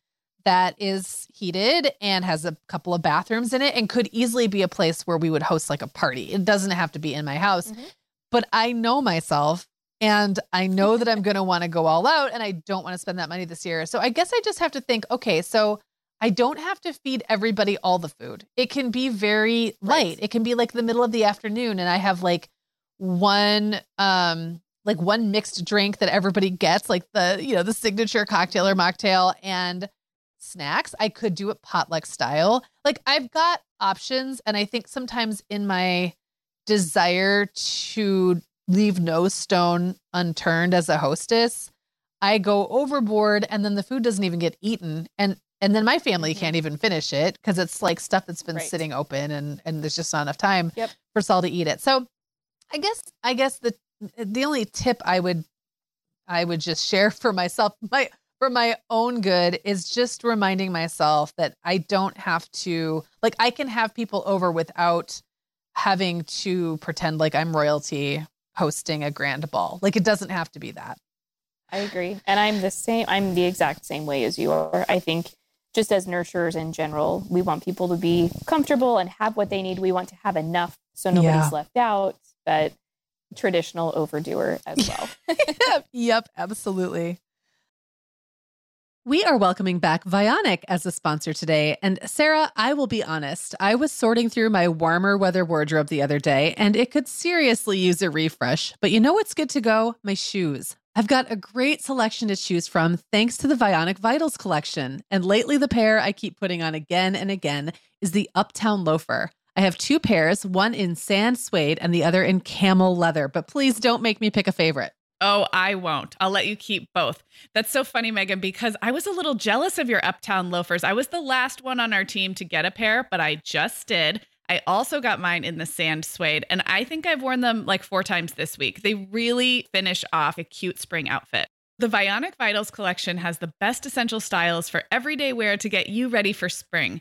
that is heated and has a couple of bathrooms in it and could easily be a place where we would host like a party. It doesn't have to be in my house, Mhm. but I know myself and I know that I'm going to want to go all out and I don't want to spend that money this year. So I guess I just have to think, okay, so I don't have to feed everybody all the food. It can be very light. Right. It can be like the middle of the afternoon and I have like one um like one mixed drink that everybody gets, like the, you know, the signature cocktail or mocktail and snacks. I could do it potluck style. Like I've got options and I think sometimes in my desire to leave no stone unturned as a hostess, I go overboard and then the food doesn't even get eaten and and then my family Mhm. can't even finish it because it's like stuff that's been Right. sitting open and and there's just not enough time Yep. for Saul to eat it. So I guess I guess the the only tip I would I would just share for myself my for my own good is just reminding myself that I don't have to like I can have people over without having to pretend like I'm royalty hosting a grand ball. Like it doesn't have to be that. I agree. And I'm the same, I'm the exact same way as you are. I think just as nurturers in general, we want people to be comfortable and have what they need. We want to have enough so nobody's Yeah. left out, but traditional overdoer as well. yep, yep, absolutely. We are welcoming back Vionic as a sponsor today. And Sarah, I will be honest, I was sorting through my warmer weather wardrobe the other day and it could seriously use a refresh. But you know what's good to go? My shoes. I've got a great selection to choose from thanks to the Vionic Vitals collection. And lately, the pair I keep putting on again and again is the Uptown Loafer. I have two pairs, one in sand suede and the other in camel leather, but please don't make me pick a favorite. Oh, I won't. I'll let you keep both. That's so funny, Meagan, because I was a little jealous of your Uptown loafers. I was the last one on our team to get a pair, but I just did. I also got mine in the sand suede, and I think I've worn them like four times this week. They really finish off a cute spring outfit. The Vionic Vitals collection has the best essential styles for everyday wear to get you ready for spring.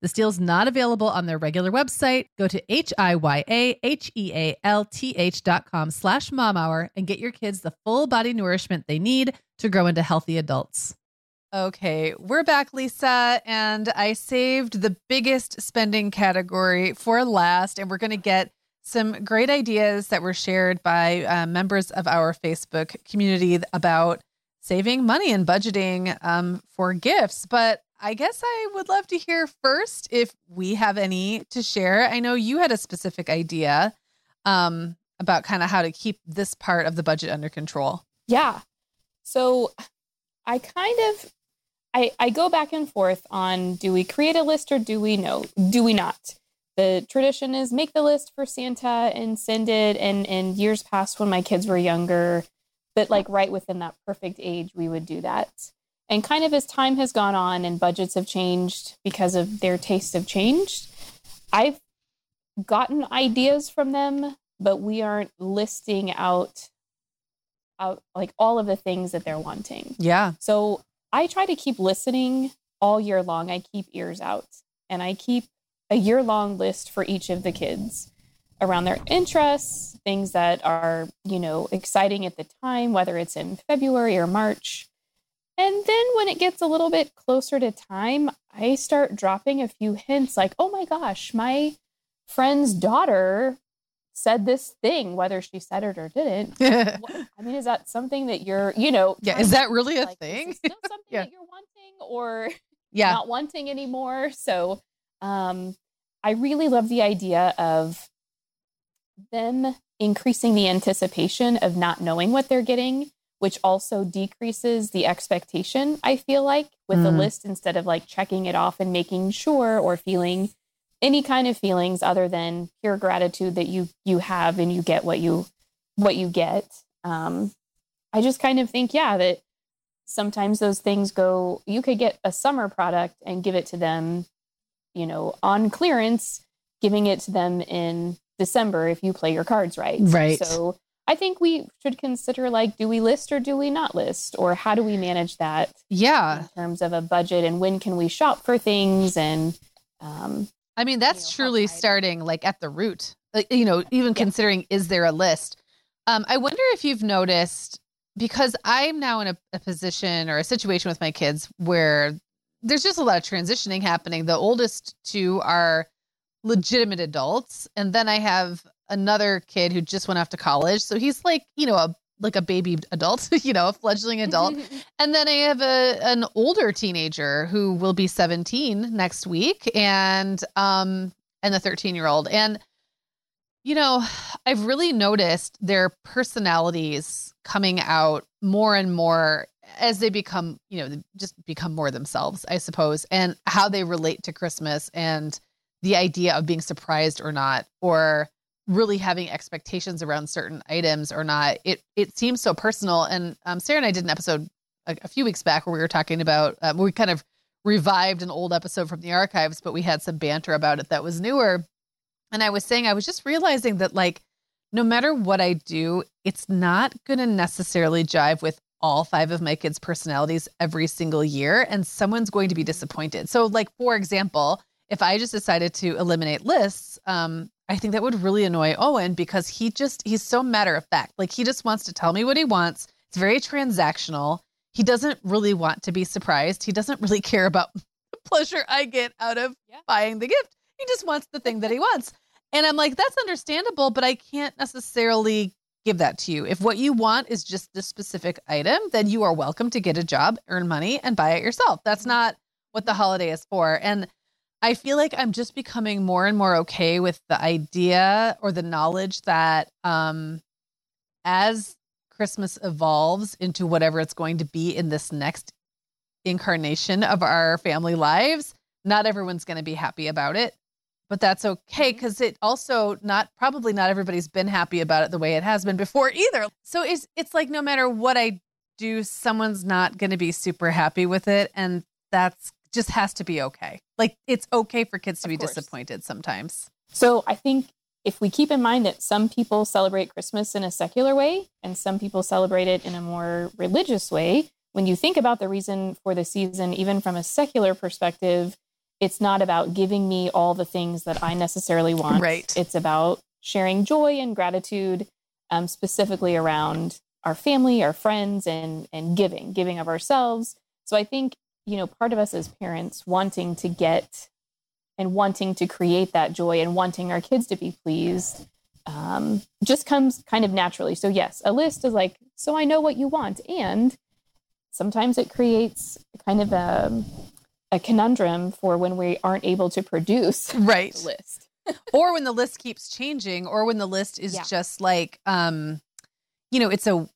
This deal's not available on their regular website. Go to H-I-Y-A-H-E-A-L-T-H dot com slash mom hour and get your kids the full body nourishment they need to grow into healthy adults. Okay, we're back, Lisa, and I saved the biggest spending category for last, and we're going to get some great ideas that were shared by uh, members of our Facebook community about saving money and budgeting um, for gifts. But I guess I would love to hear first if we have any to share. I know you had a specific idea um, about kind of how to keep this part of the budget under control. Yeah. So I kind of I, I go back and forth on do we create a list or do we know do we not? The tradition is make the list for Santa and send it. And in years past when my kids were younger, but like right within that perfect age, we would do that. And kind of as time has gone on and budgets have changed because of their tastes have changed, I've gotten ideas from them, but we aren't listing out out like all of the things that they're wanting. Yeah. So I try to keep listening all year long. I keep ears out and I keep a year long list for each of the kids around their interests, things that are, you know, exciting at the time, whether it's in February or March. And then when it gets a little bit closer to time, I start dropping a few hints like, oh my gosh, my friend's daughter said this thing, whether she said it or didn't. I mean, is that something that you're, you know, yeah, is that really a like, thing? still something yeah. that you're wanting or yeah. not wanting anymore? So, um, I really love the idea of them increasing the anticipation of not knowing what they're getting, which also decreases the expectation, I feel like, with mm. the list instead of like checking it off and making sure or feeling any kind of feelings other than pure gratitude that you you have and you get what you what you get. Um i just kind of think yeah that sometimes those things go you could get a summer product and give it to them you know on clearance giving it to them in december if you play your cards right. Right. So i think we should consider like do we list or do we not list or how do we manage that yeah in terms of a budget and when can we shop for things and um, I mean, that's you know, truly starting like at the root. Like, you know, even yeah. considering is there a list? Um, I wonder if you've noticed because I'm now in a, a position or a situation with my kids where there's just a lot of transitioning happening. The oldest two are legitimate adults, and then I have another kid who just went off to college. So he's like, you know, a like a baby adult, you know, a fledgling adult. and then I have a an older teenager who will be 17 next week and um and the 13-year-old. And you know, I've really noticed their personalities coming out more and more as they become, you know, just become more themselves, I suppose, and how they relate to Christmas and the idea of being surprised or not or really having expectations around certain items or not. It it seems so personal. And um, Sarah and I did an episode a, a few weeks back where we were talking about um, we kind of revived an old episode from the archives, but we had some banter about it that was newer. And I was saying I was just realizing that like no matter what I do, it's not going to necessarily jive with all five of my kids' personalities every single year, and someone's going to be disappointed. So, like for example, if I just decided to eliminate lists, um, I think that would really annoy Owen because he just, he's so matter of fact. Like he just wants to tell me what he wants. It's very transactional. He doesn't really want to be surprised. He doesn't really care about the pleasure I get out of yeah. buying the gift. He just wants the thing that he wants. And I'm like, that's understandable, but I can't necessarily give that to you. If what you want is just this specific item, then you are welcome to get a job, earn money, and buy it yourself. That's mm-hmm. not what the holiday is for. And I feel like I'm just becoming more and more okay with the idea or the knowledge that um, as Christmas evolves into whatever it's going to be in this next incarnation of our family lives, not everyone's going to be happy about it. But that's okay because mm-hmm. it also not probably not everybody's been happy about it the way it has been before either. So it's it's like no matter what I do, someone's not going to be super happy with it, and that's just has to be okay. Like it's okay for kids to of be course. disappointed sometimes. So I think if we keep in mind that some people celebrate Christmas in a secular way and some people celebrate it in a more religious way, when you think about the reason for the season, even from a secular perspective, it's not about giving me all the things that I necessarily want. Right. It's about sharing joy and gratitude, um, specifically around our family, our friends, and and giving, giving of ourselves, So I think, you know, part of us as parents wanting to get and wanting to create that joy and wanting our kids to be pleased um, just comes kind of naturally. So, yes, a list is like, so I know what you want. And sometimes it creates kind of a, a conundrum for when we aren't able to produce right. the list. or when the list keeps changing, or when the list is Yeah. just like, um, you know, it's a,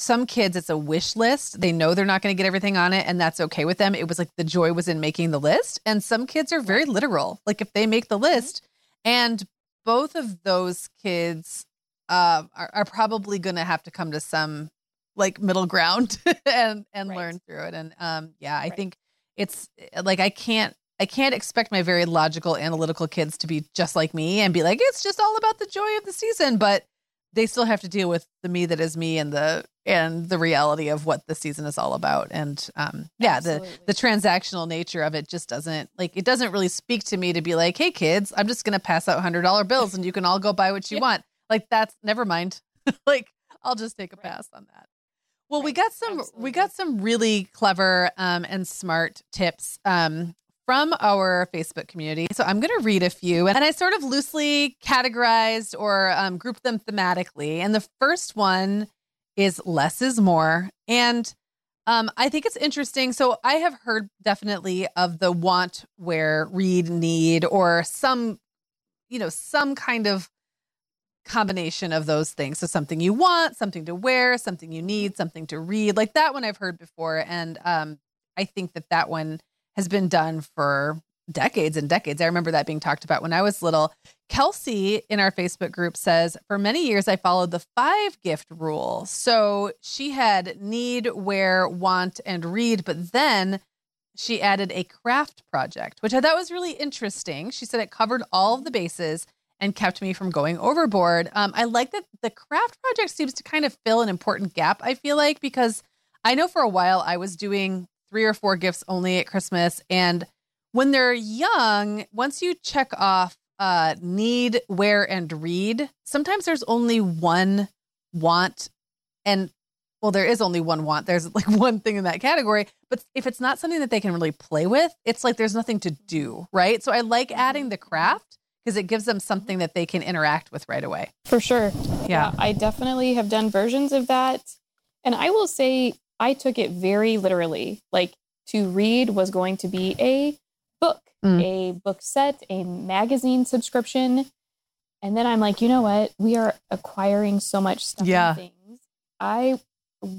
some kids, it's a wish list. They know they're not going to get everything on it, and that's okay with them. It was like the joy was in making the list. And some kids are very literal. Like if they make the list, and both of those kids uh, are, are probably going to have to come to some like middle ground and and Right. learn through it. And um, yeah, I Right. think it's like I can't I can't expect my very logical, analytical kids to be just like me and be like, it's just all about the joy of the season. But they still have to deal with the me that is me and the and the reality of what the season is all about. And um, yeah, the Absolutely. the transactional nature of it just doesn't like it doesn't really speak to me to be like, hey kids, I'm just gonna pass out hundred dollar bills and you can all go buy what you Yeah. want. Like that's never mind. like I'll just take a Right. pass on that. Well, we got some we got some really clever um, and smart tips um, from our Facebook community. So I'm going to read a few, and I sort of loosely categorized or um, grouped them thematically. And the first one is less is more, and um, I think it's interesting. So I have heard definitely of the want, where, read, need, or some, you know, some kind of combination of those things. So something you want, something to wear, something you need, something to read. Like that one I've heard before and um I think that that one has been done for decades and decades. I remember that being talked about when I was little. Kelsey in our Facebook group says, For many years, I followed the five gift rule. So she had need, wear, want, and read, but then she added a craft project, which I thought was really interesting. She said it covered all of the bases and kept me from going overboard. Um, I like that the craft project seems to kind of fill an important gap, I feel like, because I know for a while I was doing three or four gifts only at Christmas. And when they're young, once you check off uh, need, wear, and read, sometimes there's only one want. And well, there is only one want. There's like one thing in that category. But if it's not something that they can really play with, it's like there's nothing to do, right? So I like adding the craft because it gives them something that they can interact with right away. For sure. Yeah. I definitely have done versions of that. And I will say I took it very literally. Like to read was going to be a book, Mm. a book set, a magazine subscription. And then I'm like, you know what? We are acquiring so much stuff Yeah. and things. I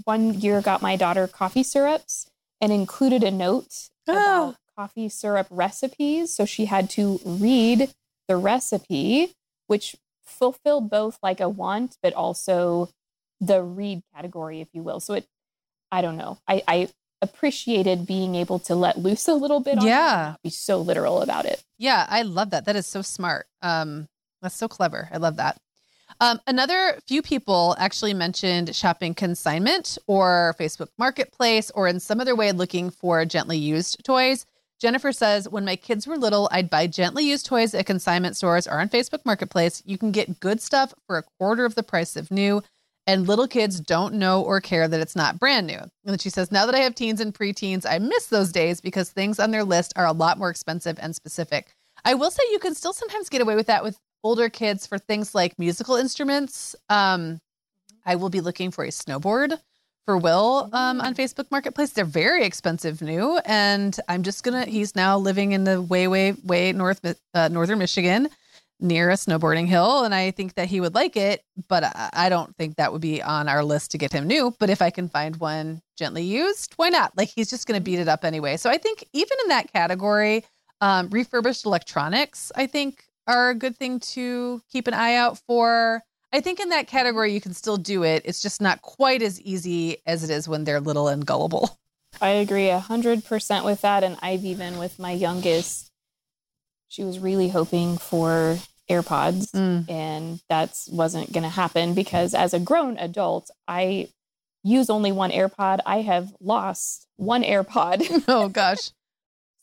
one year got my daughter coffee syrups and included a note Oh. about coffee syrup recipes. So she had to read the recipe, which fulfilled both like a want, but also the read category, if you will. So it, I don't know. I, I appreciated being able to let loose a little bit. On Yeah. be so literal about it. Yeah, I love that. That is so smart. Um, that's so clever. I love that. Um, another few people actually mentioned shopping consignment or Facebook Marketplace or in some other way looking for gently used toys. Jennifer says, when my kids were little, I'd buy gently used toys at consignment stores or on Facebook Marketplace. You can get good stuff for a quarter of the price of new, and little kids don't know or care that it's not brand new. And then she says, now that I have teens and preteens, I miss those days because things on their list are a lot more expensive and specific. I will say you can still sometimes get away with that with older kids for things like musical instruments. Um, I will be looking for a snowboard for Will um, on Facebook Marketplace. They're very expensive new, and I'm just gonna. He's now living in the way, way, way north, uh, northern Michigan, near a snowboarding hill, and I think that he would like it. But I, don't think that would be on our list to get him new. But if I can find one gently used, why not? Like he's just gonna beat it up anyway. So I think even in that category, um, refurbished electronics, I think, are a good thing to keep an eye out for. I think in that category, you can still do it. It's just not quite as easy as it is when they're little and gullible. I agree a hundred percent with that. And I've even with my youngest, she was really hoping for AirPods. Mm. and that wasn't going to happen because as a grown adult i use only one airpod i have lost one airpod Oh gosh.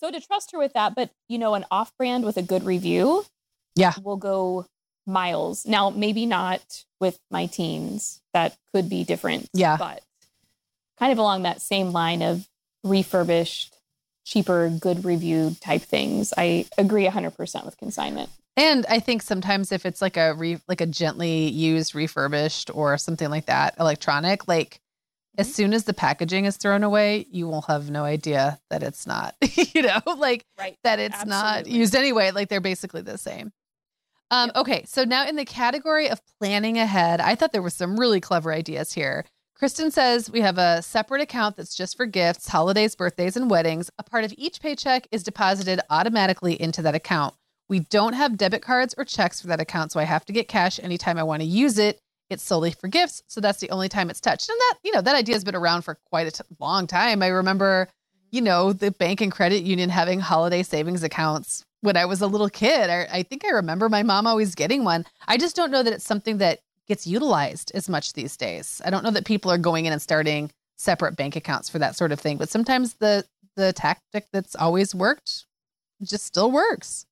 so to trust her with that but you know an off brand with a good review Yeah. will go miles now maybe not with my teens that could be different Yeah. but kind of along that same line of refurbished, cheaper, good review type things. I agree 100% with consignment. And I think sometimes if it's like a re, like a gently used refurbished or something like that, electronic, like mm-hmm. as soon as the packaging is thrown away, you will have no idea that it's not, you know, like right. that it's Absolutely. not used anyway. Like they're basically the same. Um, yep. Okay, so now in the category of planning ahead, I thought there were some really clever ideas here. Kristen says we have a separate account that's just for gifts, holidays, birthdays, and weddings. A part of each paycheck is deposited automatically into that account. We don't have debit cards or checks for that account, so I have to get cash anytime I want to use it. It's solely for gifts, so that's the only time it's touched. And that, you know, that idea has been around for quite a t- long time. I remember, you know, the bank and credit union having holiday savings accounts when I was a little kid. I, I think I remember my mom always getting one. I just don't know that it's something that gets utilized as much these days. I don't know that people are going in and starting separate bank accounts for that sort of thing, but sometimes the the tactic that's always worked just still works.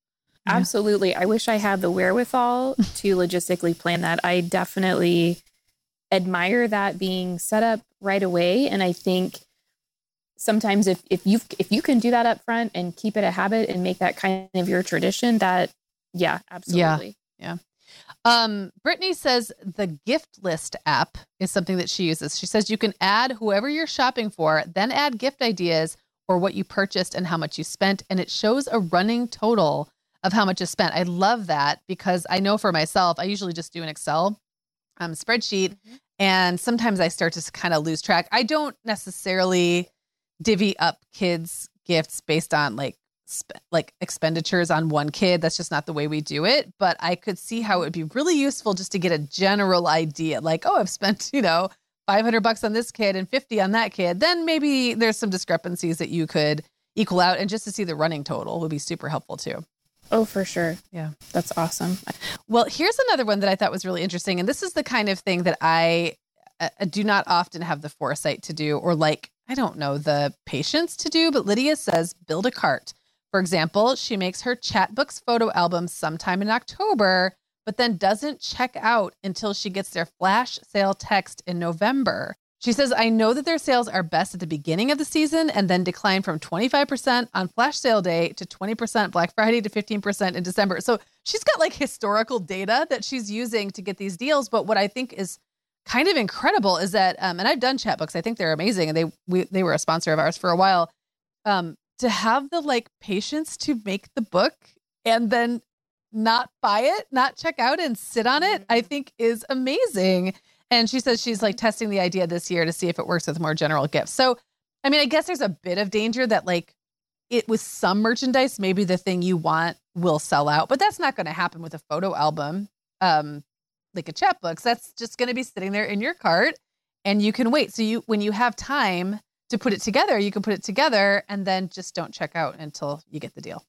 Absolutely. I wish I had the wherewithal to logistically plan that. I definitely admire that being set up right away. And I think sometimes if, if you if you can do that up front and keep it a habit and make that kind of your tradition, that yeah, absolutely. Yeah. yeah. Um, Brittany says the gift list app is something that she uses. She says you can add whoever you're shopping for, then add gift ideas or what you purchased and how much you spent, and it shows a running total of how much is spent. I love that because I know for myself, I usually just do an Excel um, spreadsheet, mm-hmm. and sometimes I start to kind of lose track. I don't necessarily divvy up kids' gifts based on like sp- like expenditures on one kid. That's just not the way we do it. But I could see how it would be really useful just to get a general idea, like, oh, I've spent you know 500 bucks on this kid and 50 on that kid. Then maybe there's some discrepancies that you could equal out, and just to see the running total would be super helpful too. Oh, for sure. Yeah. That's awesome. Well, here's another one that I thought was really interesting. And this is the kind of thing that I uh, do not often have the foresight to do or like, I don't know, the patience to do. But Lydia says build a cart. For example, she makes her Chatbooks photo album sometime in October, but then doesn't check out until she gets their flash sale text in November. She says, I know that their sales are best at the beginning of the season and then decline from 25% on flash sale day to 20% Black Friday to 15% in December. So she's got like historical data that she's using to get these deals. But what I think is kind of incredible is that, um, and I've done Chatbooks, I think they're amazing. And they, we, they were a sponsor of ours for a while. Um, to have the like patience to make the book and then not buy it, not check out and sit on it, I think is amazing. And she says she's like testing the idea this year to see if it works with more general gifts. So, I mean, I guess there's a bit of danger that like it with some merchandise, maybe the thing you want will sell out, but that's not going to happen with a photo album, um, like a Chatbooks. That's just going to be sitting there in your cart and you can wait. So you, when you have time to put it together, you can put it together and then just don't check out until you get the deal.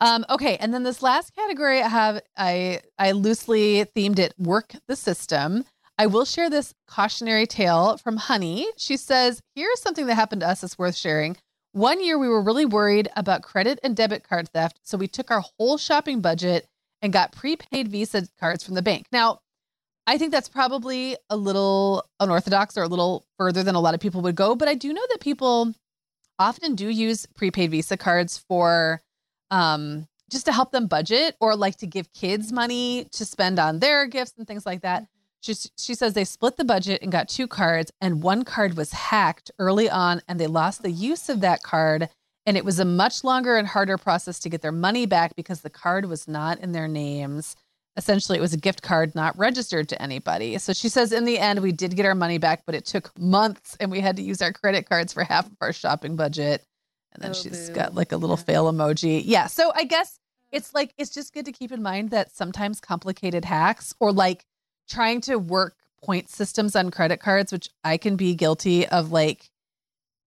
Um, okay, and then this last category I have, I I loosely themed it work the system. I will share this cautionary tale from Honey. She says, Here's something that happened to us that's worth sharing. One year we were really worried about credit and debit card theft, so we took our whole shopping budget and got prepaid Visa cards from the bank. Now, I think that's probably a little unorthodox or a little further than a lot of people would go, but I do know that people often do use prepaid Visa cards for um, just to help them budget or like to give kids money to spend on their gifts and things like that. She, she says they split the budget and got two cards, and one card was hacked early on, and they lost the use of that card. And it was a much longer and harder process to get their money back because the card was not in their names essentially it was a gift card not registered to anybody. So she says in the end we did get our money back, but it took months and we had to use our credit cards for half of our shopping budget. And then oh, she's boo. got like a little fail emoji. Yeah. So I guess uh. it's like it's just good to keep in mind that sometimes complicated hacks or like trying to work point systems on credit cards, which I can be guilty of like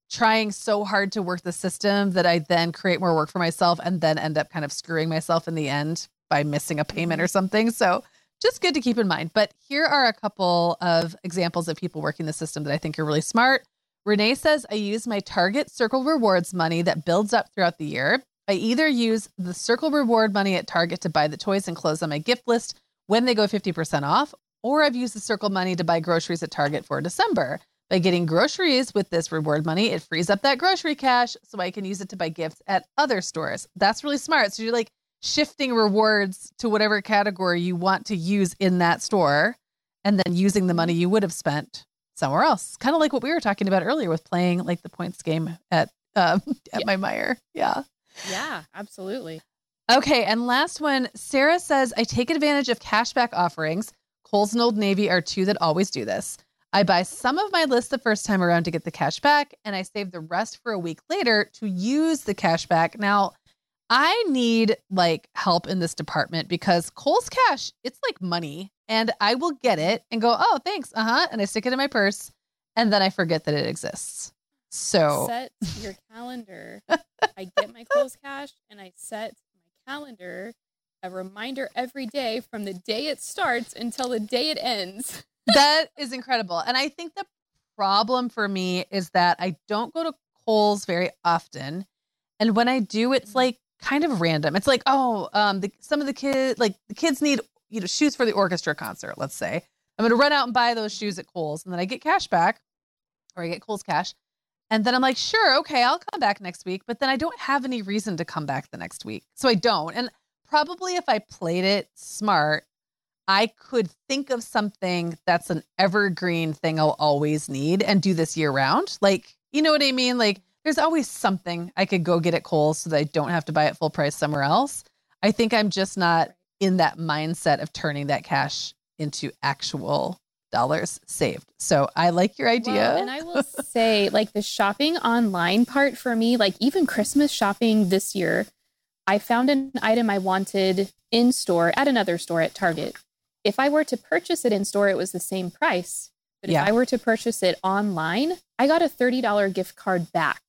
trying so hard to work the system that I then create more work for myself and then end up kind of screwing myself in the end by missing a payment mm-hmm. or something. So just good to keep in mind. But here are a couple of examples of people working the system that I think are really smart. Renee says, I use my Target Circle Rewards money that builds up throughout the year. I either use the Circle Reward money at Target to buy the toys and clothes on my gift list when they go 50% off, or I've used the Circle money to buy groceries at Target for December. By getting groceries with this reward money, it frees up that grocery cash so I can use it to buy gifts at other stores. That's really smart. So you're like shifting rewards to whatever category you want to use in that store and then using the money you would have spent somewhere else. Kind of like what we were talking about earlier with playing like the points game at um, at Yeah. my Meijer. Yeah. Yeah, absolutely. Okay, and last one, Sarah says I take advantage of cashback offerings. Kohl's and Old Navy are two that always do this. I buy some of my list the first time around to get the cash back, and I save the rest for a week later to use the cash back. Now, I need like help in this department because Kohl's cash, it's like money, and I will get it and go, "Oh, thanks." Uh-huh, and I stick it in my purse, and then I forget that it exists. So, Set your calendar. I get my Kohl's cash and I set my calendar a reminder every day from the day it starts until the day it ends. that is incredible. And I think the problem for me is that I don't go to Kohl's very often. And when I do, it's like kind of random. It's like, oh, um, the, some of the kids, like the kids need, you know, shoes for the orchestra concert, let's say. I'm going to run out and buy those shoes at Kohl's and then I get cash back or I get Kohl's cash. And then I'm like, sure, okay, I'll come back next week. But then I don't have any reason to come back the next week. So I don't. And probably if I played it smart, I could think of something that's an evergreen thing I'll always need and do this year round. Like, you know what I mean? Like, there's always something I could go get at Kohl's so that I don't have to buy it full price somewhere else. I think I'm just not in that mindset of turning that cash into actual dollars saved. So I like your idea. Well, and I will say, like the shopping online part for me, like even Christmas shopping this year, I found an item I wanted in store at another store at Target. If I were to purchase it in store, it was the same price. But Yeah. if I were to purchase it online, I got a $30 gift card back.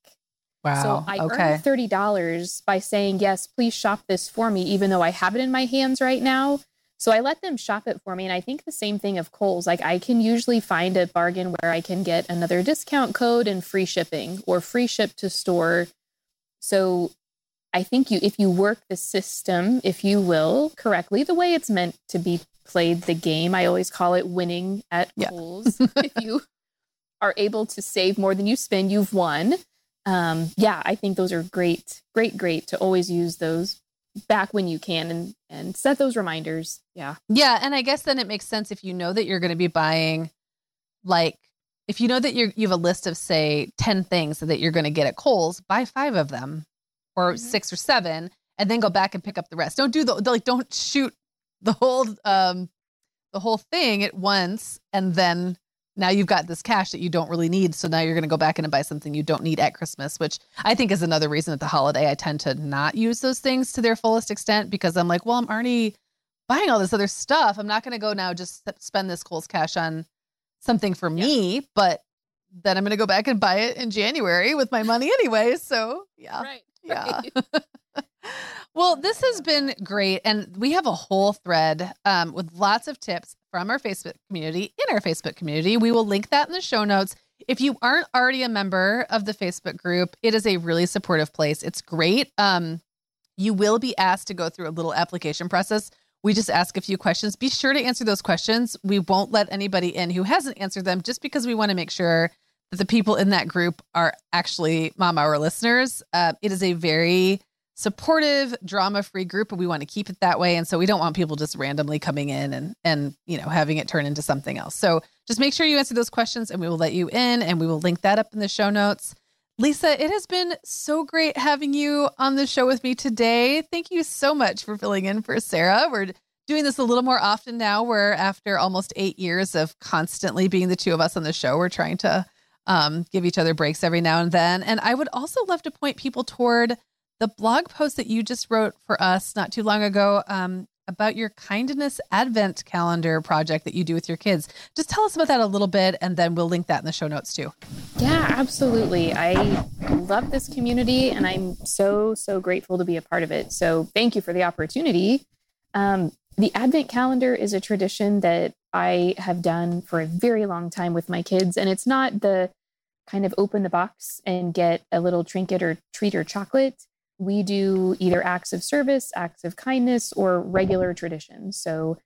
Wow. So I okay. earned thirty dollars by saying yes, please shop this for me, even though I have it in my hands right now. So I let them shop it for me, and I think the same thing of Kohl's. Like I can usually find a bargain where I can get another discount code and free shipping or free ship to store. So I think you, if you work the system, if you will, correctly, the way it's meant to be played, the game. I always call it winning at Yeah. Kohl's. if you are able to save more than you spend, you've won um, yeah, I think those are great, great, great to always use those back when you can and and set those reminders. Yeah. Yeah, and I guess then it makes sense if you know that you're going to be buying like if you know that you're you have a list of say 10 things that you're going to get at Kohl's, buy 5 of them or Mhm. 6 or 7 and then go back and pick up the rest. Don't do the like don't shoot the whole um the whole thing at once and then now you've got this cash that you don't really need so now you're going to go back in and buy something you don't need at christmas which i think is another reason at the holiday i tend to not use those things to their fullest extent because i'm like well i'm already buying all this other stuff i'm not going to go now just spend this Kohl's cash on something for me but then i'm going to go back and buy it in january with my money anyway so yeah Right. yeah. well, this has been great. And we have a whole thread um, with lots of tips from our Facebook community in our Facebook community. We will link that in the show notes. If you aren't already a member of the Facebook group, it is a really supportive place. It's great. Um, you will be asked to go through a little application process. We just ask a few questions. Be sure to answer those questions. We won't let anybody in who hasn't answered them just because we want to make sure that the people in that group are actually Mom Hour listeners. Uh, it is a very supportive, drama-free group, and we want to keep it that way. And so we don't want people just randomly coming in and and you know having it turn into something else. So just make sure you answer those questions, and we will let you in, and we will link that up in the show notes. Lisa, it has been so great having you on the show with me today. Thank you so much for filling in for Sarah. We're doing this a little more often now, where after almost eight years of constantly being the two of us on the show, we're trying to um, give each other breaks every now and then. And I would also love to point people toward the blog post that you just wrote for us not too long ago um, about your kindness advent calendar project that you do with your kids. Just tell us about that a little bit, and then we'll link that in the show notes too. Yeah, absolutely. I love this community and I'm so, so grateful to be a part of it. So thank you for the opportunity. Um, the Advent calendar is a tradition that I have done for a very long time with my kids. And it's not the kind of open the box and get a little trinket or treat or chocolate. We do either acts of service, acts of kindness, or regular traditions. So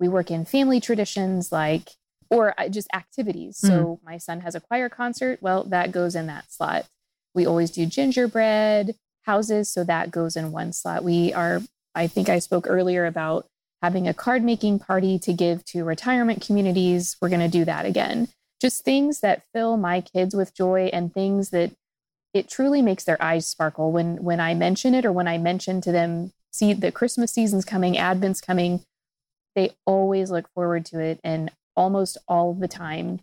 we work in family traditions like or uh, just activities. So mm. my son has a choir concert. Well, that goes in that slot. We always do gingerbread houses. So that goes in one slot. We are, I think I spoke earlier about having a card making party to give to retirement communities. We're going to do that again. Just things that fill my kids with joy and things that it truly makes their eyes sparkle when when I mention it or when I mention to them, see the Christmas season's coming, Advent's coming. They always look forward to it, and almost all the time,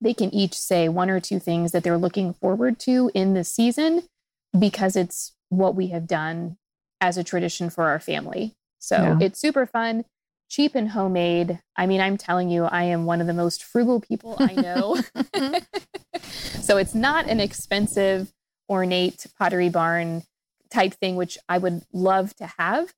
they can each say one or two things that they're looking forward to in the season because it's what we have done as a tradition for our family. So yeah. it's super fun, cheap and homemade. I mean, I'm telling you, I am one of the most frugal people I know. so it's not an expensive, ornate pottery barn type thing, which I would love to have.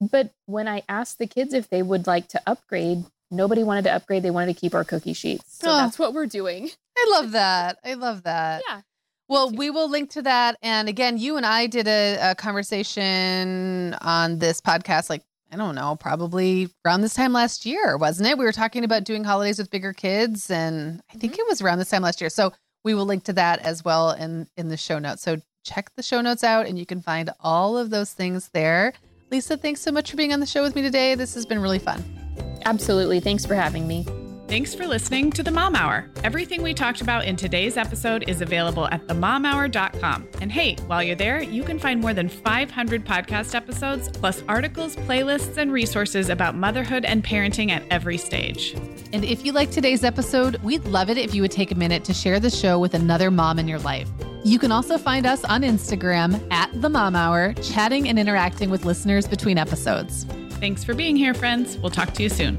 But when I asked the kids if they would like to upgrade, nobody wanted to upgrade. They wanted to keep our cookie sheets. So oh, that's what we're doing. I love that. I love that. Yeah. Well, we will link to that. And again, you and I did a, a, conversation on this podcast, like, I don't know, probably around this time last year, wasn't it? We were talking about doing holidays with bigger kids. And I think mm-hmm. it was around this time last year. So we will link to that as well in, in the show notes. So check the show notes out and you can find all of those things there. Lisa, thanks so much for being on the show with me today. This has been really fun. Absolutely. Thanks for having me. Thanks for listening to the Mom Hour. Everything we talked about in today's episode is available at themomhour.com. And hey, while you're there, you can find more than 500 podcast episodes, plus articles, playlists, and resources about motherhood and parenting at every stage. And if you like today's episode, we'd love it if you would take a minute to share the show with another mom in your life. You can also find us on Instagram at The Mom Hour, chatting and interacting with listeners between episodes. Thanks for being here, friends. We'll talk to you soon.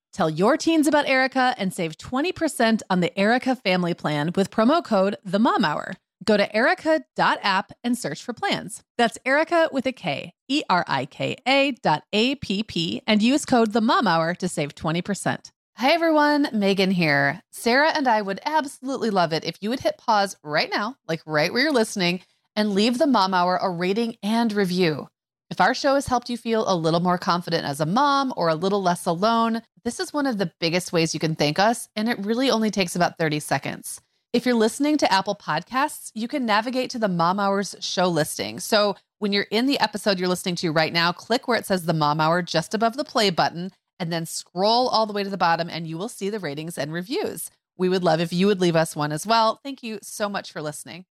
Tell your teens about Erika and save 20% on the Erika family plan with promo code The Mom Hour. Go to erika.app and search for plans. That's Erika with a K, E R I K A dot A P P, and use code The Mom Hour to save 20%. Hi everyone, Meagan here. Sarah and I would absolutely love it if you would hit pause right now, like right where you're listening, and leave The Mom Hour a rating and review. If our show has helped you feel a little more confident as a mom or a little less alone, this is one of the biggest ways you can thank us, and it really only takes about 30 seconds. If you're listening to Apple Podcasts, you can navigate to the Mom Hours show listing. So when you're in the episode you're listening to right now, click where it says the Mom Hour just above the play button, and then scroll all the way to the bottom, and you will see the ratings and reviews. We would love if you would leave us one as well. Thank you so much for listening.